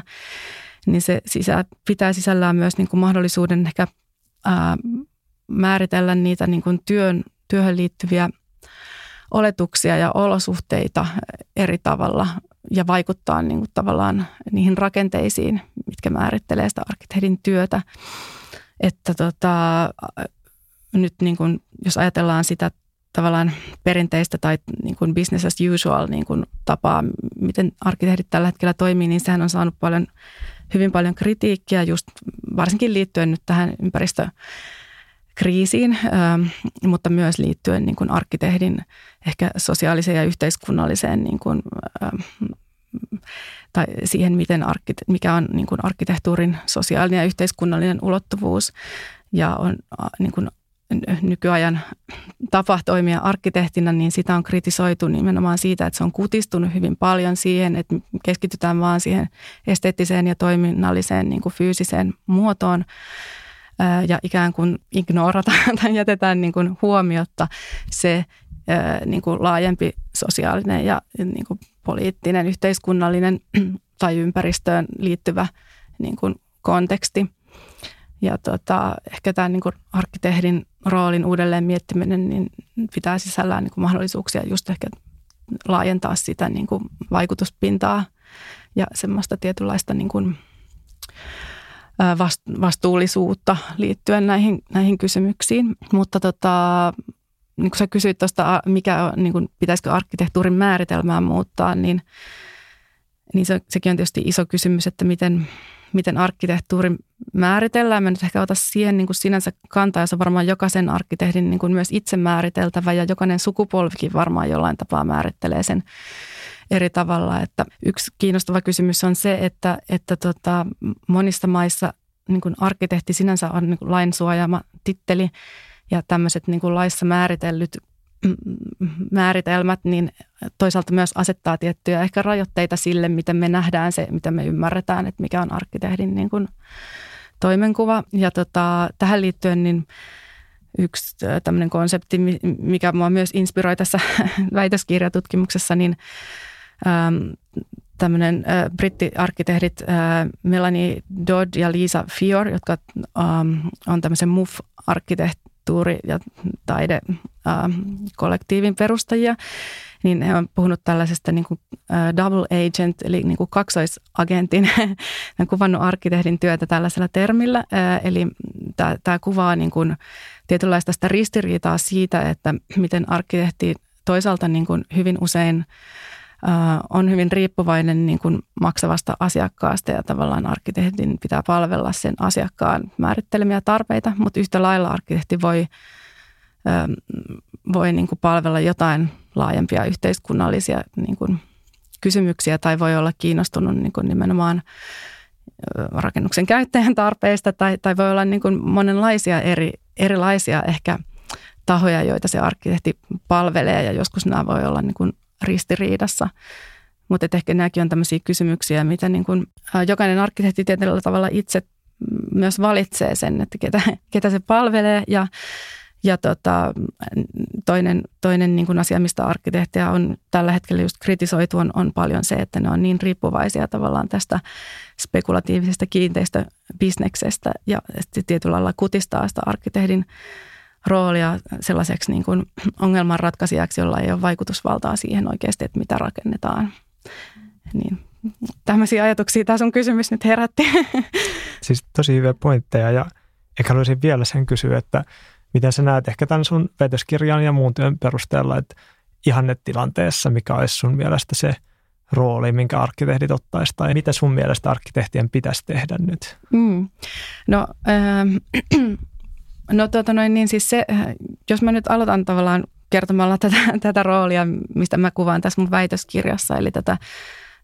niin se sisä, pitää sisällään myös niin kuin mahdollisuuden ehkä ää, määritellä niitä niin kuin työn, työhön liittyviä oletuksia ja olosuhteita eri tavalla ja vaikuttaa niin kuin tavallaan niihin rakenteisiin, mitkä määrittelee sitä arkkitehdin työtä. Että tota, nyt niin kuin, jos ajatellaan sitä tavallaan perinteistä tai niin kuin business as usual niin kuin tapaa, miten arkkitehdit tällä hetkellä toimii, niin sehän on saanut paljon, hyvin paljon kritiikkiä just varsinkin liittyen nyt tähän ympäristö kriisiin, ähm, mutta myös liittyen niin kuin arkkitehdin ehkä sosiaaliseen ja yhteiskunnalliseen niin kuin, ähm, tai siihen, miten arkkite- mikä on niin kuin arkkitehtuurin sosiaalinen ja yhteiskunnallinen ulottuvuus ja on niin kuin nykyajan tapa toimia arkkitehtina, niin sitä on kritisoitu nimenomaan siitä, että se on kutistunut hyvin paljon siihen, että keskitytään vaan siihen esteettiseen ja toiminnalliseen niin kuin fyysiseen muotoon ja ikään kuin ignorataan tai jätetään niin kuin huomiotta se niin kuin laajempi sosiaalinen ja niin kuin poliittinen, yhteiskunnallinen tai ympäristöön liittyvä niin kuin konteksti. Ja tota, ehkä tämä niin kuin arkkitehdin roolin uudelleen miettiminen niin pitää sisällään niin kuin mahdollisuuksia just ehkä laajentaa sitä niin kuin vaikutuspintaa ja semmoista tietynlaista niin kuin vastuullisuutta liittyen näihin, näihin kysymyksiin. Mutta tota, niin kuin sä kysyit tuosta, mikä niin kuin, pitäisikö arkkitehtuurin määritelmää muuttaa, niin, niin se, sekin on tietysti iso kysymys, että miten, miten arkkitehtuuri määritellään. Mä nyt ehkä ota siihen niin kuin sinänsä kantaa, on varmaan jokaisen arkkitehdin niin myös itse määriteltävä, ja jokainen sukupolvikin varmaan jollain tapaa määrittelee sen eri tavalla. Että yksi kiinnostava kysymys on se, että, että tota, monissa maissa niin kuin arkkitehti sinänsä on niin kuin lain suojaama titteli, ja tämmöiset niin kuin laissa määritellyt määritelmät, niin toisaalta myös asettaa tiettyjä ehkä rajoitteita sille, miten me nähdään se, miten me ymmärretään, että mikä on arkkitehdin niin kuin toimenkuva. Ja tota, tähän liittyen niin yksi tämmöinen konsepti, mikä mua myös inspiroi tässä väitöskirjatutkimuksessa, niin tämmöinen äh, brittiarkkitehdit äh, Melanie Dodd ja Lisa Fior, jotka ähm, on tämmöisen MUF-arkkitehti kulttuuri- ja taidekollektiivin perustajia, niin he on puhunut tällaisesta niin kuin double agent, eli niin kuin kaksoisagentin. On kuvannut arkkitehdin työtä tällaisella termillä, eli tämä kuvaa niin kuin tietynlaista sitä ristiriitaa siitä, että miten arkkitehti toisaalta niin kuin hyvin usein – on hyvin riippuvainen niin kuin maksavasta asiakkaasta ja tavallaan arkkitehdin pitää palvella sen asiakkaan määrittelemiä tarpeita, mutta yhtä lailla arkkitehti voi, voi niin kuin palvella jotain laajempia yhteiskunnallisia niin kuin kysymyksiä tai voi olla kiinnostunut niin kuin nimenomaan rakennuksen käyttäjän tarpeista tai, tai voi olla niin kuin monenlaisia eri, erilaisia ehkä tahoja, joita se arkkitehti palvelee ja joskus nämä voi olla niin kuin ristiriidassa. Mutta ehkä nämäkin on tämmöisiä kysymyksiä, mitä niin kun, jokainen arkkitehti tietyllä tavalla itse myös valitsee sen, että ketä, ketä se palvelee ja ja tota, toinen, toinen niin kuin asia, mistä arkkitehtiä on tällä hetkellä just kritisoitu, on, on paljon se, että ne on niin riippuvaisia tavallaan tästä spekulatiivisesta kiinteistöbisneksestä ja tietyllä lailla kutistaa sitä arkkitehdin roolia sellaiseksi niin kuin ongelmanratkaisijaksi, jolla ei ole vaikutusvaltaa siihen oikeasti, että mitä rakennetaan. Niin, tämmöisiä ajatuksia tämä sun kysymys nyt herätti. Siis tosi hyviä pointteja ja ehkä haluaisin vielä sen kysyä, että miten sä näet ehkä tämän sun väitöskirjan ja muun työn perusteella, että ihannetilanteessa, mikä olisi sun mielestä se rooli, minkä arkkitehdit ottaisi, tai mitä sun mielestä arkkitehtien pitäisi tehdä nyt? Mm. No, ähm, No tuota noin, niin siis se, jos mä nyt aloitan tavallaan kertomalla tätä, tätä roolia, mistä mä kuvaan tässä mun väitöskirjassa, eli tätä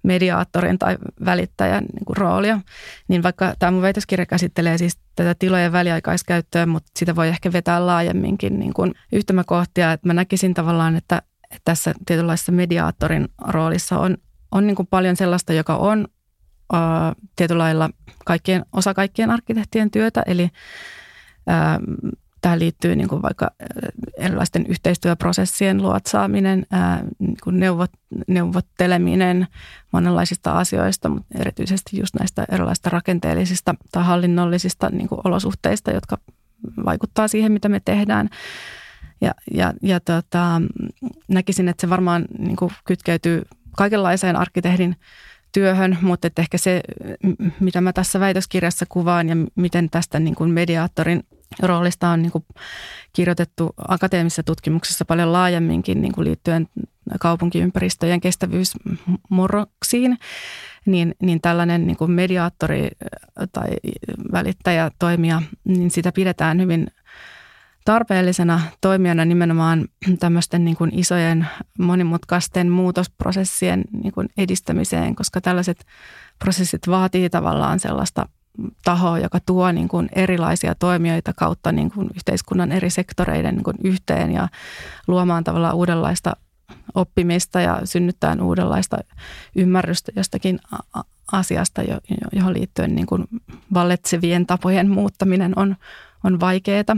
mediaattorin tai välittäjän niin kuin roolia, niin vaikka tämä mun väitöskirja käsittelee siis tätä tilojen väliaikaiskäyttöä, mutta sitä voi ehkä vetää laajemminkin niin kuin yhtymäkohtia, että mä näkisin tavallaan, että, tässä tietynlaisessa mediaattorin roolissa on, on niin kuin paljon sellaista, joka on uh, tietyllä lailla kaikkien, osa kaikkien arkkitehtien työtä, eli Tähän liittyy niin kuin vaikka erilaisten yhteistyöprosessien luotsaaminen, niin kuin neuvot, neuvotteleminen monenlaisista asioista, mutta erityisesti just näistä erilaisista rakenteellisista tai hallinnollisista niin kuin olosuhteista, jotka vaikuttaa siihen, mitä me tehdään. Ja, ja, ja tota, näkisin, että se varmaan niin kuin kytkeytyy kaikenlaiseen arkkitehdin työhön, mutta että ehkä se, mitä mä tässä väitöskirjassa kuvaan ja miten tästä niin kuin mediaattorin roolista on niin kuin kirjoitettu akateemisessa tutkimuksessa paljon laajemminkin niin kuin liittyen kaupunkiympäristöjen kestävyysmurroksiin, niin, niin tällainen niin kuin mediaattori tai välittäjä toimija, niin sitä pidetään hyvin tarpeellisena toimijana nimenomaan tämmöisten niin kuin isojen monimutkaisten muutosprosessien niin kuin edistämiseen, koska tällaiset prosessit vaatii tavallaan sellaista tahoa, joka tuo niin kuin erilaisia toimijoita kautta niin kuin yhteiskunnan eri sektoreiden niin kuin yhteen ja luomaan tavallaan uudenlaista oppimista ja synnyttää uudenlaista ymmärrystä jostakin asiasta, johon liittyen niin kuin valletsevien tapojen muuttaminen on, on vaikeaa.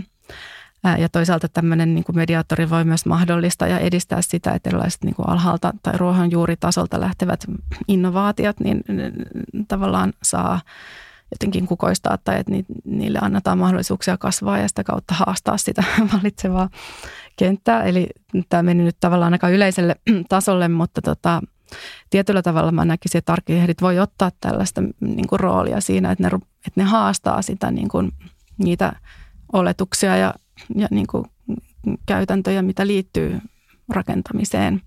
Ja toisaalta tämmöinen niin kuin mediaattori voi myös mahdollistaa ja edistää sitä, että erilaiset niin kuin alhaalta tai ruohonjuuritasolta lähtevät innovaatiot niin tavallaan saa jotenkin kukoistaa tai että niille annetaan mahdollisuuksia kasvaa ja sitä kautta haastaa sitä valitsevaa kenttää. Eli tämä meni nyt tavallaan aika yleiselle tasolle, mutta tota, tietyllä tavalla mä näkisin, että arkkitehdit voi ottaa tällaista niin kuin roolia siinä, että ne, että ne haastaa sitä niin kuin, niitä oletuksia ja, ja niin kuin käytäntöjä, mitä liittyy rakentamiseen.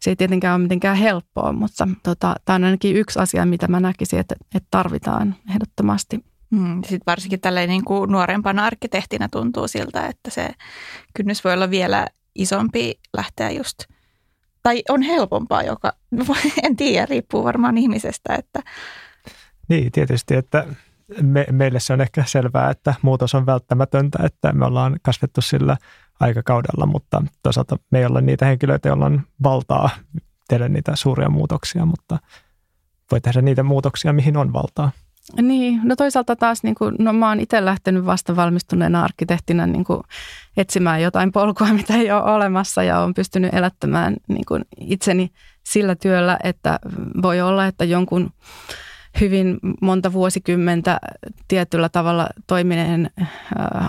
Se ei tietenkään ole mitenkään helppoa, mutta tota, tämä on ainakin yksi asia, mitä mä näkisin, että, että tarvitaan ehdottomasti. Mm, Sitten varsinkin tälleen niin kuin nuorempana arkkitehtinä tuntuu siltä, että se kynnys voi olla vielä isompi lähteä just, tai on helpompaa, joka, en tiedä, riippuu varmaan ihmisestä. Että. Niin, tietysti, että me, meille se on ehkä selvää, että muutos on välttämätöntä, että me ollaan kasvettu sillä aikakaudella, mutta toisaalta me ei olla niitä henkilöitä, joilla on valtaa tehdä niitä suuria muutoksia, mutta voi tehdä niitä muutoksia, mihin on valtaa. Niin, no toisaalta taas, niin kuin, no mä oon itse lähtenyt vasta valmistuneena arkkitehtinä niin kuin etsimään jotain polkua, mitä ei ole olemassa ja on pystynyt elättämään niin kuin itseni sillä työllä, että voi olla, että jonkun hyvin monta vuosikymmentä tietyllä tavalla toimineen äh,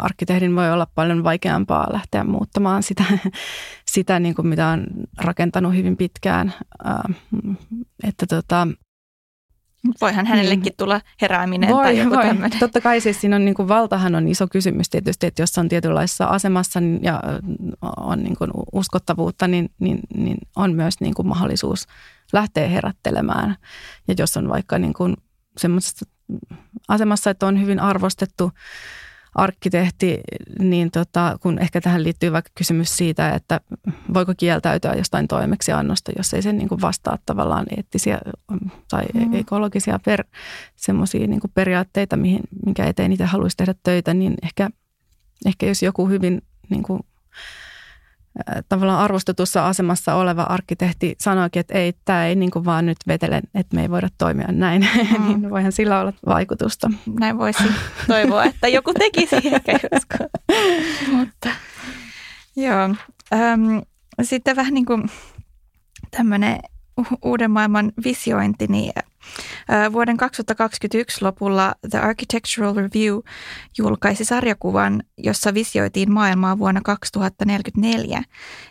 arkkitehdin voi olla paljon vaikeampaa lähteä muuttamaan sitä, sitä niin kuin mitä on rakentanut hyvin pitkään. Äh, että tota, Voihan hänellekin niin. tulla herääminen voi, tai joku voi. tämmöinen. Totta kai siis siinä on niin kuin, valtahan on iso kysymys tietysti, että jos on tietynlaisessa asemassa niin, ja on niin kuin uskottavuutta, niin, niin, niin on myös niin kuin mahdollisuus lähteä herättelemään. Ja jos on vaikka niin kuin semmoisessa asemassa, että on hyvin arvostettu arkkitehti, niin tota, kun ehkä tähän liittyy vaikka kysymys siitä, että voiko kieltäytyä jostain toimeksiannosta, jos ei se niin kuin vastaa tavallaan eettisiä tai mm. ekologisia per, semmoisia niin periaatteita, mihin, minkä eteen itse haluaisi tehdä töitä, niin ehkä, ehkä jos joku hyvin niin kuin tavallaan arvostetussa asemassa oleva arkkitehti sanoikin, että ei, tämä ei niin kuin vaan nyt vetele, että me ei voida toimia näin, mm. niin voihan sillä olla vaikutusta. Näin voisi toivoa, että joku tekisi ehkä joskus. Mutta joo. Öm, sitten vähän niin kuin tämmöinen uuden maailman visiointi, niin Vuoden 2021 lopulla The Architectural Review julkaisi sarjakuvan, jossa visioitiin maailmaa vuonna 2044,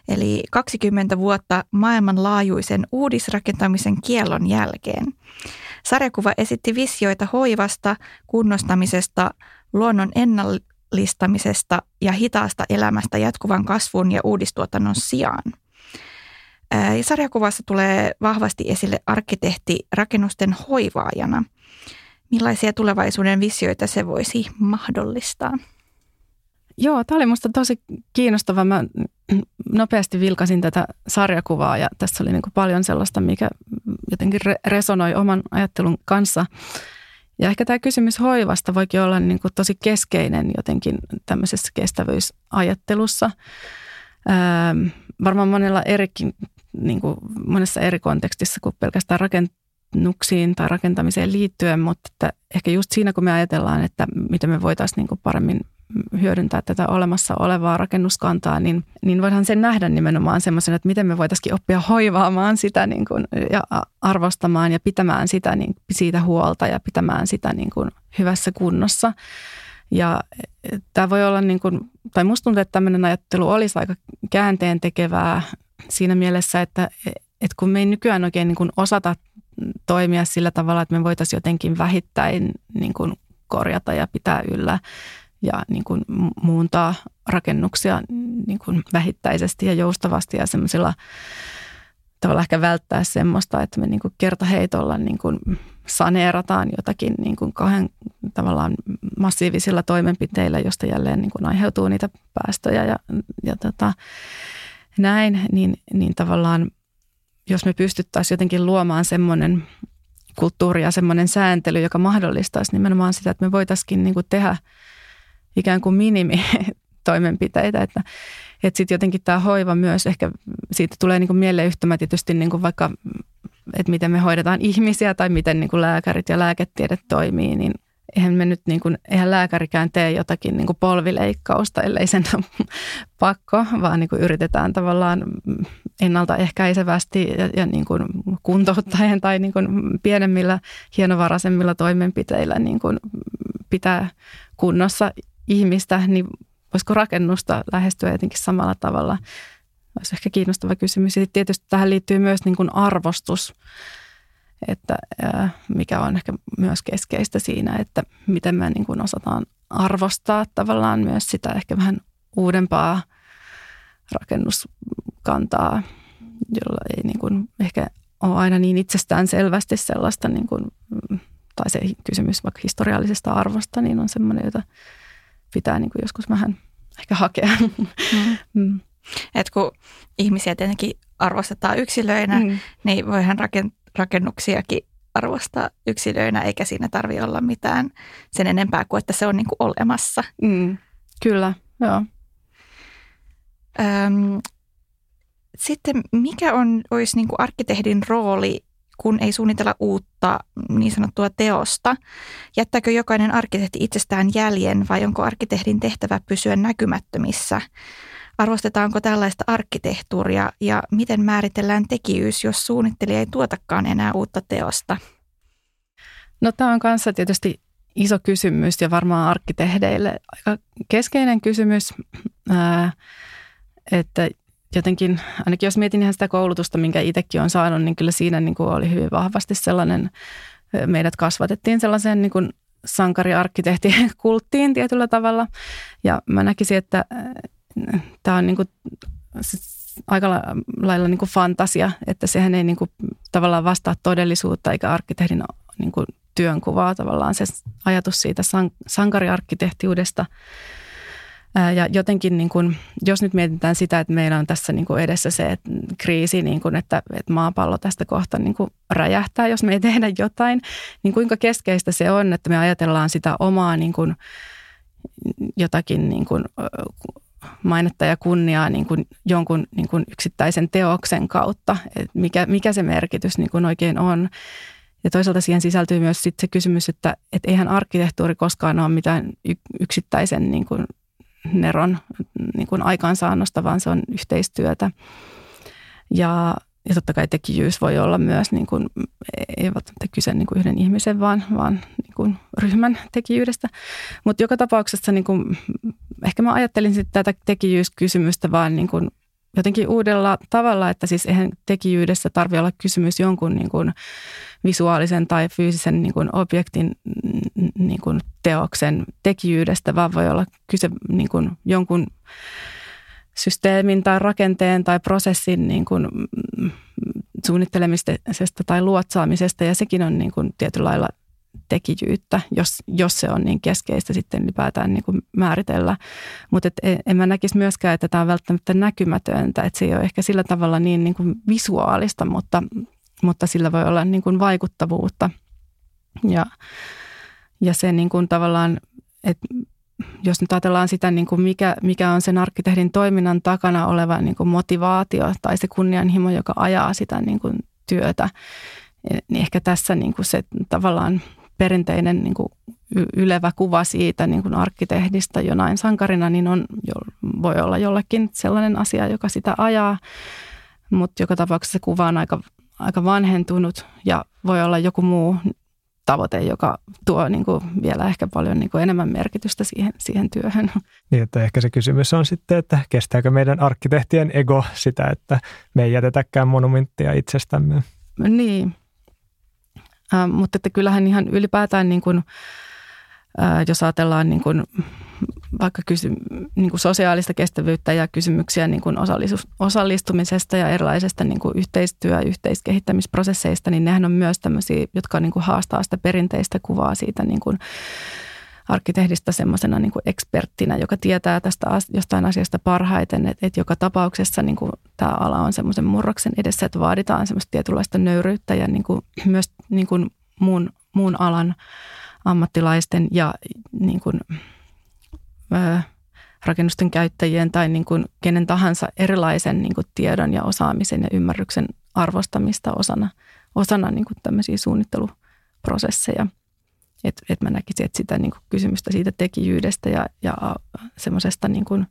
eli 20 vuotta maailmanlaajuisen uudisrakentamisen kiellon jälkeen. Sarjakuva esitti visioita hoivasta, kunnostamisesta, luonnon ennallistamisesta ja hitaasta elämästä jatkuvan kasvun ja uudistuotannon sijaan – ja sarjakuvassa tulee vahvasti esille arkkitehti rakennusten hoivaajana. Millaisia tulevaisuuden visioita se voisi mahdollistaa? Joo, tämä oli minusta tosi kiinnostava. Mä nopeasti vilkasin tätä sarjakuvaa ja tässä oli niin kuin paljon sellaista, mikä jotenkin resonoi oman ajattelun kanssa. Ja ehkä tämä kysymys hoivasta voikin olla niin kuin tosi keskeinen jotenkin tämmöisessä kestävyysajattelussa. Öö, varmaan monella erikin niin kuin monessa eri kontekstissa kuin pelkästään rakennuksiin tai rakentamiseen liittyen, mutta että ehkä just siinä, kun me ajatellaan, että miten me voitaisiin niin kuin paremmin hyödyntää tätä olemassa olevaa rakennuskantaa, niin, niin voidaan sen nähdä nimenomaan semmoisen, että miten me voitaisiin oppia hoivaamaan sitä niin kuin, ja arvostamaan ja pitämään sitä, niin, siitä huolta ja pitämään sitä niin kuin hyvässä kunnossa. Ja e, tämä voi olla, niin kuin, tai musta tuntuu, että tämmöinen ajattelu olisi aika käänteen tekevää siinä mielessä, että, että kun me ei nykyään oikein niin kuin osata toimia sillä tavalla, että me voitaisiin jotenkin vähittäin niin kuin korjata ja pitää yllä ja niin kuin muuntaa rakennuksia niin kuin vähittäisesti ja joustavasti ja semmoisilla tavallaan ehkä välttää semmoista, että me niin kuin kertaheitolla niin kuin saneerataan jotakin niin kuin kahden tavallaan massiivisilla toimenpiteillä, josta jälleen niin kuin aiheutuu niitä päästöjä ja, ja tota, näin, niin, niin tavallaan jos me pystyttäisiin jotenkin luomaan semmoinen kulttuuri ja semmoinen sääntely, joka mahdollistaisi nimenomaan sitä, että me voitaisiin niin tehdä ikään kuin minimi toimenpiteitä, että, että sitten jotenkin tämä hoiva myös ehkä, siitä tulee niin kuin mieleen yhtymä tietysti niin vaikka, että miten me hoidetaan ihmisiä tai miten niin lääkärit ja lääketiede toimii, niin eihän me nyt niin kuin, eihän lääkärikään tee jotakin niin kuin polvileikkausta, ellei sen ole pakko, vaan niin kuin yritetään tavallaan ennaltaehkäisevästi ja, ja niin kuin kuntouttajan tai niin kuin pienemmillä hienovaraisemmilla toimenpiteillä niin kuin pitää kunnossa ihmistä, niin voisiko rakennusta lähestyä jotenkin samalla tavalla? Olisi ehkä kiinnostava kysymys. Ja tietysti tähän liittyy myös niin kuin arvostus, että mikä on ehkä myös keskeistä siinä, että miten me niin kuin osataan arvostaa tavallaan myös sitä ehkä vähän uudempaa rakennuskantaa, jolla ei niin kuin ehkä ole aina niin itsestään selvästi sellaista, niin kuin, tai se kysymys vaikka historiallisesta arvosta, niin on semmoinen, jota pitää niin kuin joskus vähän ehkä hakea. Mm. mm. Et kun ihmisiä tietenkin arvostetaan yksilöinä, mm. niin voihan rakennuksiakin arvostaa yksilöinä, eikä siinä tarvi olla mitään sen enempää kuin, että se on niin kuin olemassa. Mm. Kyllä, joo. Öm, sitten mikä on, olisi niin kuin arkkitehdin rooli kun ei suunnitella uutta niin sanottua teosta. Jättääkö jokainen arkkitehti itsestään jäljen vai onko arkkitehdin tehtävä pysyä näkymättömissä? Arvostetaanko tällaista arkkitehtuuria ja miten määritellään tekijyys, jos suunnittelija ei tuotakaan enää uutta teosta? No tämä on kanssa tietysti iso kysymys ja varmaan arkkitehdeille aika keskeinen kysymys, että jotenkin, ainakin jos mietin ihan sitä koulutusta, minkä itsekin olen saanut, niin kyllä siinä niin kuin oli hyvin vahvasti sellainen, meidät kasvatettiin sellaiseen niin kuin sankariarkkitehtikulttiin tietyllä tavalla. Ja mä näkisin, että tämä on niin kuin, aika lailla niin kuin fantasia, että sehän ei niin kuin tavallaan vastaa todellisuutta eikä arkkitehdin niin kuin työnkuvaa tavallaan. Se ajatus siitä sankariarkkitehtiudesta – ja jotenkin, niin kuin, jos nyt mietitään sitä, että meillä on tässä niin edessä se että kriisi, niin kuin, että, että maapallo tästä kohta niin räjähtää, jos me ei tehdä jotain, niin kuinka keskeistä se on, että me ajatellaan sitä omaa niin kuin, jotakin niin kuin, mainetta ja kunniaa niin kuin jonkun niin kuin yksittäisen teoksen kautta, että mikä, mikä se merkitys niin kuin oikein on. Ja toisaalta siihen sisältyy myös sit se kysymys, että et eihän arkkitehtuuri koskaan ole mitään yksittäisen niin kuin Neron niin kuin aikaansaannosta, vaan se on yhteistyötä. Ja, ja totta kai tekijyys voi olla myös, niin kuin, ei välttämättä kyse niin kuin yhden ihmisen, vaan, vaan niin kuin ryhmän tekijyydestä. Mutta joka tapauksessa niin kuin, ehkä mä ajattelin sitten tätä tekijyyskysymystä vaan niin kuin jotenkin uudella tavalla, että siis eihän tekijyydessä tarvitse olla kysymys jonkun niin kuin visuaalisen tai fyysisen niin kuin objektin niin kuin teoksen tekijyydestä, vaan voi olla kyse niin kuin jonkun systeemin tai rakenteen tai prosessin niin kuin suunnittelemisesta tai luotsaamisesta ja sekin on niin kuin tietyllä lailla tekijyyttä, jos, jos se on niin keskeistä sitten ylipäätään niin kuin määritellä. Mutta en, en mä näkisi myöskään, että tämä on välttämättä näkymätöntä, että se ei ole ehkä sillä tavalla niin, niin kuin visuaalista, mutta, mutta sillä voi olla niin kuin vaikuttavuutta. Ja, ja se niin kuin tavallaan, että jos nyt ajatellaan sitä, niin kuin mikä, mikä on sen arkkitehdin toiminnan takana oleva niin kuin motivaatio tai se kunnianhimo, joka ajaa sitä niin kuin työtä, niin ehkä tässä niin kuin se tavallaan perinteinen niin kuin ylevä kuva siitä niin kuin arkkitehdistä jonain sankarina, niin on, voi olla jollekin sellainen asia, joka sitä ajaa, mutta joka tapauksessa se kuva on aika, aika vanhentunut ja voi olla joku muu tavoite, joka tuo niin kuin vielä ehkä paljon niin kuin enemmän merkitystä siihen, siihen työhön. Niin, että ehkä se kysymys on sitten, että kestääkö meidän arkkitehtien ego sitä, että me ei jätetäkään monumenttia itsestämme. Niin, Äh, mutta että kyllähän ihan ylipäätään, niin kuin, äh, jos ajatellaan niin kuin vaikka kysy, niin kuin sosiaalista kestävyyttä ja kysymyksiä niin kuin osallistumisesta ja erilaisesta niin kuin yhteistyö- ja yhteiskehittämisprosesseista, niin nehän on myös tämmöisiä, jotka niin kuin haastaa sitä perinteistä kuvaa siitä niin kuin arkkitehdistä semmoisena niin eksperttinä, joka tietää tästä jostain asiasta parhaiten, että, että joka tapauksessa niin kuin tämä ala on semmoisen murroksen edessä, että vaaditaan semmoista tietynlaista nöyryyttä ja niin kuin, myös niin kuin muun, muun alan ammattilaisten ja niin kuin, rakennusten käyttäjien tai niin kuin kenen tahansa erilaisen niin kuin tiedon ja osaamisen ja ymmärryksen arvostamista osana, osana niin kuin tämmöisiä suunnitteluprosesseja. Että et mä näkisin, että sitä niin kuin kysymystä siitä tekijyydestä ja, ja semmoisesta niin kuin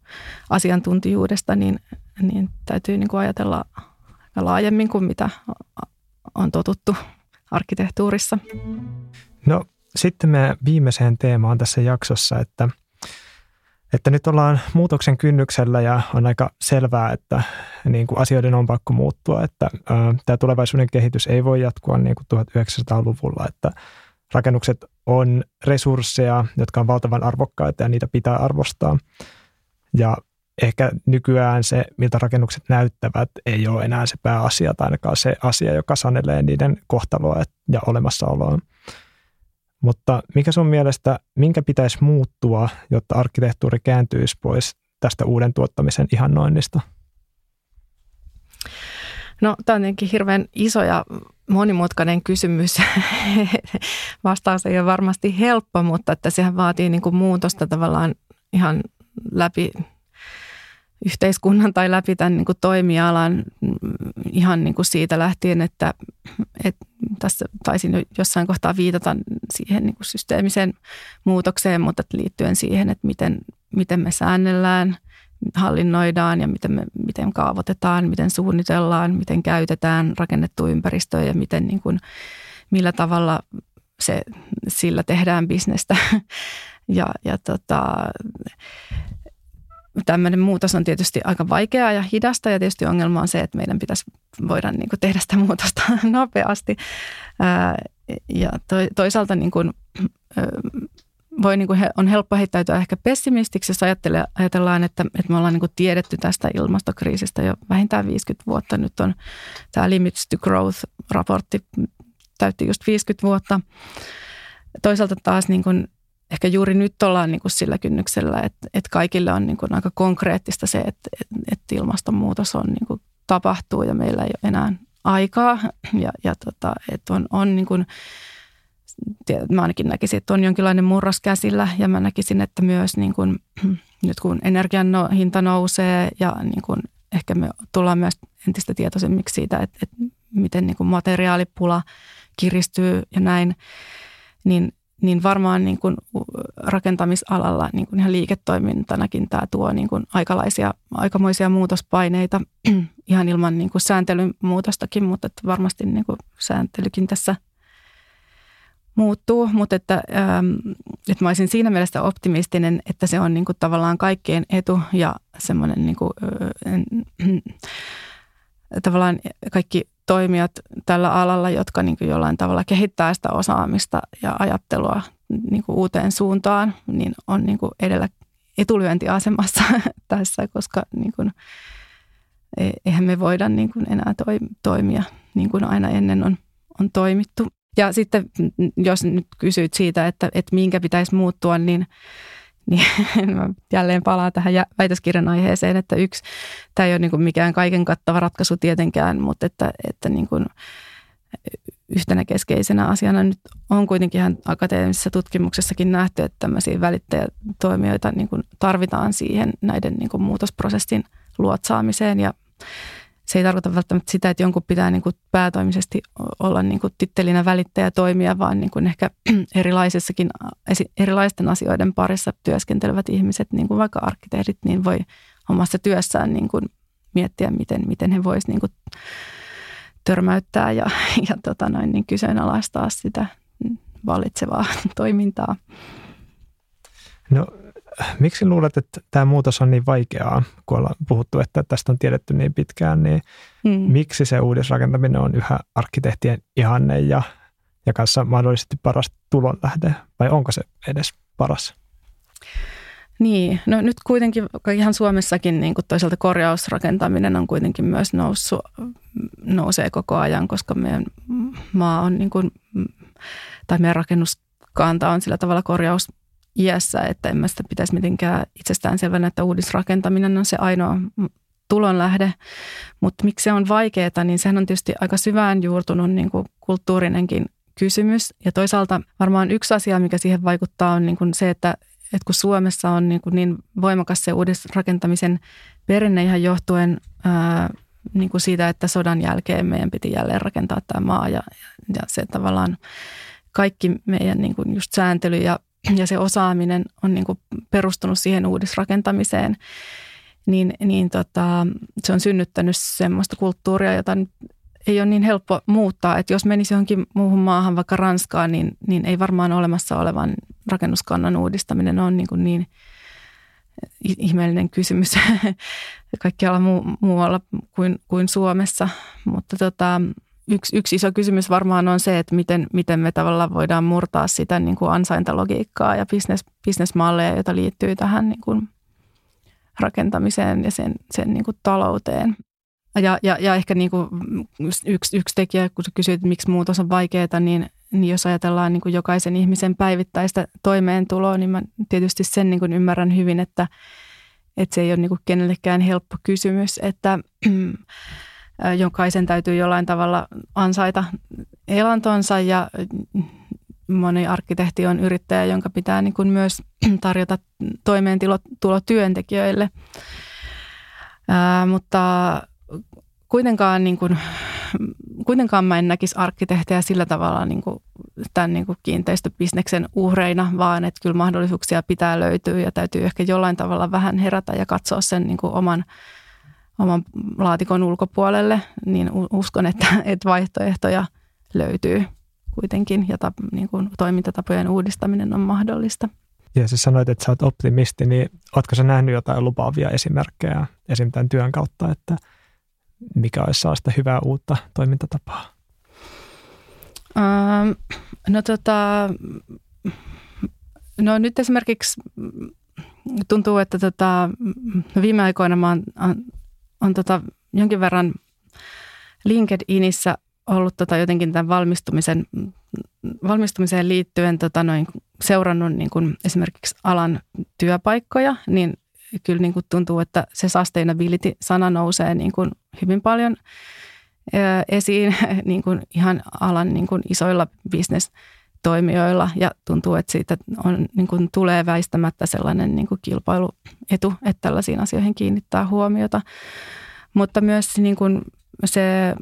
asiantuntijuudesta, niin, niin täytyy niin kuin ajatella laajemmin kuin mitä on totuttu arkkitehtuurissa. No sitten me viimeiseen teemaan tässä jaksossa, että, että nyt ollaan muutoksen kynnyksellä ja on aika selvää, että niin kuin asioiden on pakko muuttua, että ää, tämä tulevaisuuden kehitys ei voi jatkua niin kuin 1900-luvulla, että rakennukset on resursseja, jotka on valtavan arvokkaita ja niitä pitää arvostaa. Ja ehkä nykyään se, miltä rakennukset näyttävät, ei ole enää se pääasia tai ainakaan se asia, joka sanelee niiden kohtaloa ja olemassaoloa. Mutta mikä sun mielestä, minkä pitäisi muuttua, jotta arkkitehtuuri kääntyisi pois tästä uuden tuottamisen ihannoinnista? No, tämä on tietenkin hirveän iso ja monimutkainen kysymys. Vastaus ei ole varmasti helppo, mutta että sehän vaatii niin kuin muutosta tavallaan ihan läpi yhteiskunnan tai läpi tämän niin kuin toimialan ihan niin kuin siitä lähtien, että, että tässä taisin jossain kohtaa viitata siihen niin kuin systeemiseen muutokseen, mutta liittyen siihen, että miten, miten me säännellään, hallinnoidaan ja miten, me, miten kaavoitetaan, miten suunnitellaan, miten käytetään rakennettu ympäristöä ja miten niin kuin, millä tavalla se, sillä tehdään bisnestä. ja, ja tota, tämmöinen muutos on tietysti aika vaikeaa ja hidasta ja tietysti ongelma on se, että meidän pitäisi voida niin kuin tehdä sitä muutosta nopeasti. ja toisaalta niin kuin, voi niin kuin on helppo heittäytyä ehkä pessimistiksi, jos ajatellaan, että, että me ollaan niin kuin tiedetty tästä ilmastokriisistä jo vähintään 50 vuotta. Nyt on tämä Limits to Growth-raportti täytti just 50 vuotta. Toisaalta taas niin kuin ehkä juuri nyt ollaan niin kuin sillä kynnyksellä, että, että kaikille on niin kuin aika konkreettista se, että, että ilmastonmuutos on niin kuin tapahtuu ja meillä ei ole enää aikaa. Ja, ja tota, että on, on niin kuin, mä ainakin näkisin, että on jonkinlainen murros käsillä ja mä näkisin, että myös niin kuin, nyt kun energian no, hinta nousee ja niin kuin, ehkä me tullaan myös entistä tietoisemmiksi siitä, että, että miten niin kuin materiaalipula kiristyy ja näin, niin niin varmaan niin kuin rakentamisalalla niin kuin ihan liiketoimintanakin tämä tuo niin kuin aikalaisia, aikamoisia muutospaineita ihan ilman niin kuin sääntelyn muutostakin, mutta että varmasti niin kuin sääntelykin tässä muuttuu, mutta että, ähm, että mä olisin siinä mielessä optimistinen, että se on niin kuin tavallaan kaikkien etu ja semmoinen niin kuin, äh, tavallaan kaikki toimijat tällä alalla, jotka niin kuin jollain tavalla kehittää sitä osaamista ja ajattelua niin kuin uuteen suuntaan, niin on niin kuin edellä etulyöntiasemassa tässä, koska niin kuin, e, eihän me voida niin kuin enää toimia niin kuin aina ennen on, on toimittu. Ja sitten jos nyt kysyit siitä, että, että minkä pitäisi muuttua, niin niin mä jälleen palaan tähän väitöskirjan aiheeseen, että yksi, tämä ei ole niin kuin mikään kaiken kattava ratkaisu tietenkään, mutta että, että niin kuin yhtenä keskeisenä asiana nyt on kuitenkin ihan akateemisessa tutkimuksessakin nähty, että tämmöisiä välittäjätoimijoita niin kuin tarvitaan siihen näiden niin kuin muutosprosessin luotsaamiseen ja se ei tarkoita välttämättä sitä, että jonkun pitää niin kuin päätoimisesti olla niin kuin tittelinä välittäjä toimia, vaan niin kuin ehkä erilaisissakin, erilaisten asioiden parissa työskentelevät ihmiset, niin kuin vaikka arkkitehdit, niin voi omassa työssään niin kuin miettiä, miten, miten he voisivat niin törmäyttää ja, ja tota noin, niin kyseenalaistaa sitä vallitsevaa toimintaa. No miksi luulet, että tämä muutos on niin vaikeaa, kun ollaan puhuttu, että tästä on tiedetty niin pitkään, niin hmm. miksi se uudisrakentaminen on yhä arkkitehtien ihanne ja, ja kanssa mahdollisesti paras tulonlähde, vai onko se edes paras? Niin, no nyt kuitenkin ihan Suomessakin niin kuin toisaalta korjausrakentaminen on kuitenkin myös noussut, nousee koko ajan, koska meidän maa on niin kuin, tai meidän rakennuskanta on sillä tavalla korjaus iässä, että en mä sitä pitäisi mitenkään itsestään selvänä, että uudisrakentaminen on se ainoa tulonlähde. Mutta miksi se on vaikeaa, niin sehän on tietysti aika syvään juurtunut niin kuin kulttuurinenkin kysymys. Ja toisaalta varmaan yksi asia, mikä siihen vaikuttaa, on niin kuin se, että, että kun Suomessa on niin, kuin niin voimakas se uudisrakentamisen perinne ihan johtuen ää, niin kuin siitä, että sodan jälkeen meidän piti jälleen rakentaa tämä maa ja, ja se tavallaan kaikki meidän niin kuin just sääntely ja, ja se osaaminen on niin kuin perustunut siihen uudisrakentamiseen, niin, niin tota, se on synnyttänyt semmoista kulttuuria, jota nyt ei ole niin helppo muuttaa. Että jos menisi johonkin muuhun maahan, vaikka Ranskaan, niin, niin ei varmaan olemassa olevan rakennuskannan uudistaminen ole niin, kuin niin ihmeellinen kysymys kaikkialla muu, muualla kuin, kuin Suomessa. Mutta tota, yksi, yksi iso kysymys varmaan on se, että miten, miten me tavallaan voidaan murtaa sitä niin kuin ansaintalogiikkaa ja business, bisnesmalleja, joita liittyy tähän niin kuin rakentamiseen ja sen, sen niin kuin talouteen. Ja, ja, ja ehkä niin kuin yksi, yksi tekijä, kun sä kysyit, miksi muutos on vaikeaa, niin, niin jos ajatellaan niin kuin jokaisen ihmisen päivittäistä toimeentuloa, niin mä tietysti sen niin kuin ymmärrän hyvin, että, että se ei ole niin kuin kenellekään helppo kysymys, että jokaisen täytyy jollain tavalla ansaita elantonsa ja moni arkkitehti on yrittäjä, jonka pitää niin kuin myös tarjota toimeentulo työntekijöille. Ää, mutta kuitenkaan, niin kuin, kuitenkaan mä en näkisi arkkitehtejä sillä tavalla niin kuin, tämän niin kuin kiinteistöbisneksen uhreina, vaan että kyllä mahdollisuuksia pitää löytyä ja täytyy ehkä jollain tavalla vähän herätä ja katsoa sen niin kuin oman, oman laatikon ulkopuolelle, niin uskon, että, että vaihtoehtoja löytyy kuitenkin ja tap, niin kuin toimintatapojen uudistaminen on mahdollista. Ja siis sanoit, että sä oot optimisti, niin ootko sä nähnyt jotain lupaavia esimerkkejä esim. tämän työn kautta, että mikä olisi sellaista hyvää uutta toimintatapaa? Ähm, no tota, no nyt esimerkiksi tuntuu, että tota, viime aikoina mä oon, on, tota jonkin verran LinkedInissä ollut tota jotenkin tämän valmistumisen, valmistumiseen liittyen tota noin, seurannut niin kuin esimerkiksi alan työpaikkoja, niin kyllä niin kuin tuntuu, että se sustainability-sana nousee niin kuin hyvin paljon esiin niin kuin ihan alan niin kuin isoilla bisnestoimijoilla ja tuntuu, että siitä on, niin kuin tulee väistämättä sellainen niin kuin kilpailuetu, että tällaisiin asioihin kiinnittää huomiota. Mutta myös niin kuin se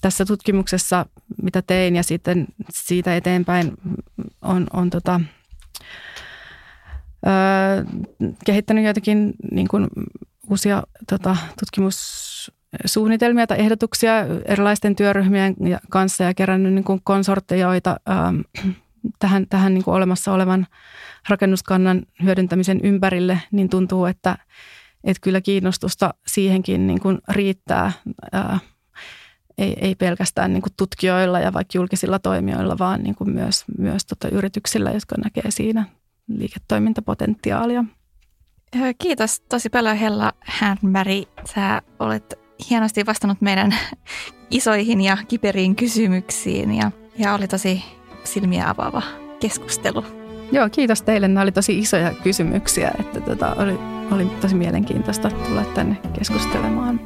tässä tutkimuksessa, mitä tein ja sitten siitä eteenpäin on, on tota, öö, kehittänyt joitakin niin kuin uusia tota, tutkimussuunnitelmia tai ehdotuksia erilaisten työryhmien kanssa ja kerännyt niin kuin konsorttejoita ähm, tähän, tähän niin kuin olemassa olevan rakennuskannan hyödyntämisen ympärille, niin tuntuu, että, että kyllä kiinnostusta siihenkin niin kuin riittää. Äh, ei, ei pelkästään niin kuin tutkijoilla ja vaikka julkisilla toimijoilla, vaan niin kuin myös, myös tota yrityksillä, jotka näkee siinä liiketoimintapotentiaalia. Kiitos tosi paljon Hella Hänberg. Sä olet hienosti vastannut meidän isoihin ja kiperiin kysymyksiin ja, ja oli tosi silmiä avaava keskustelu. Joo, kiitos teille. Nämä oli tosi isoja kysymyksiä, että tota, oli, oli tosi mielenkiintoista tulla tänne keskustelemaan.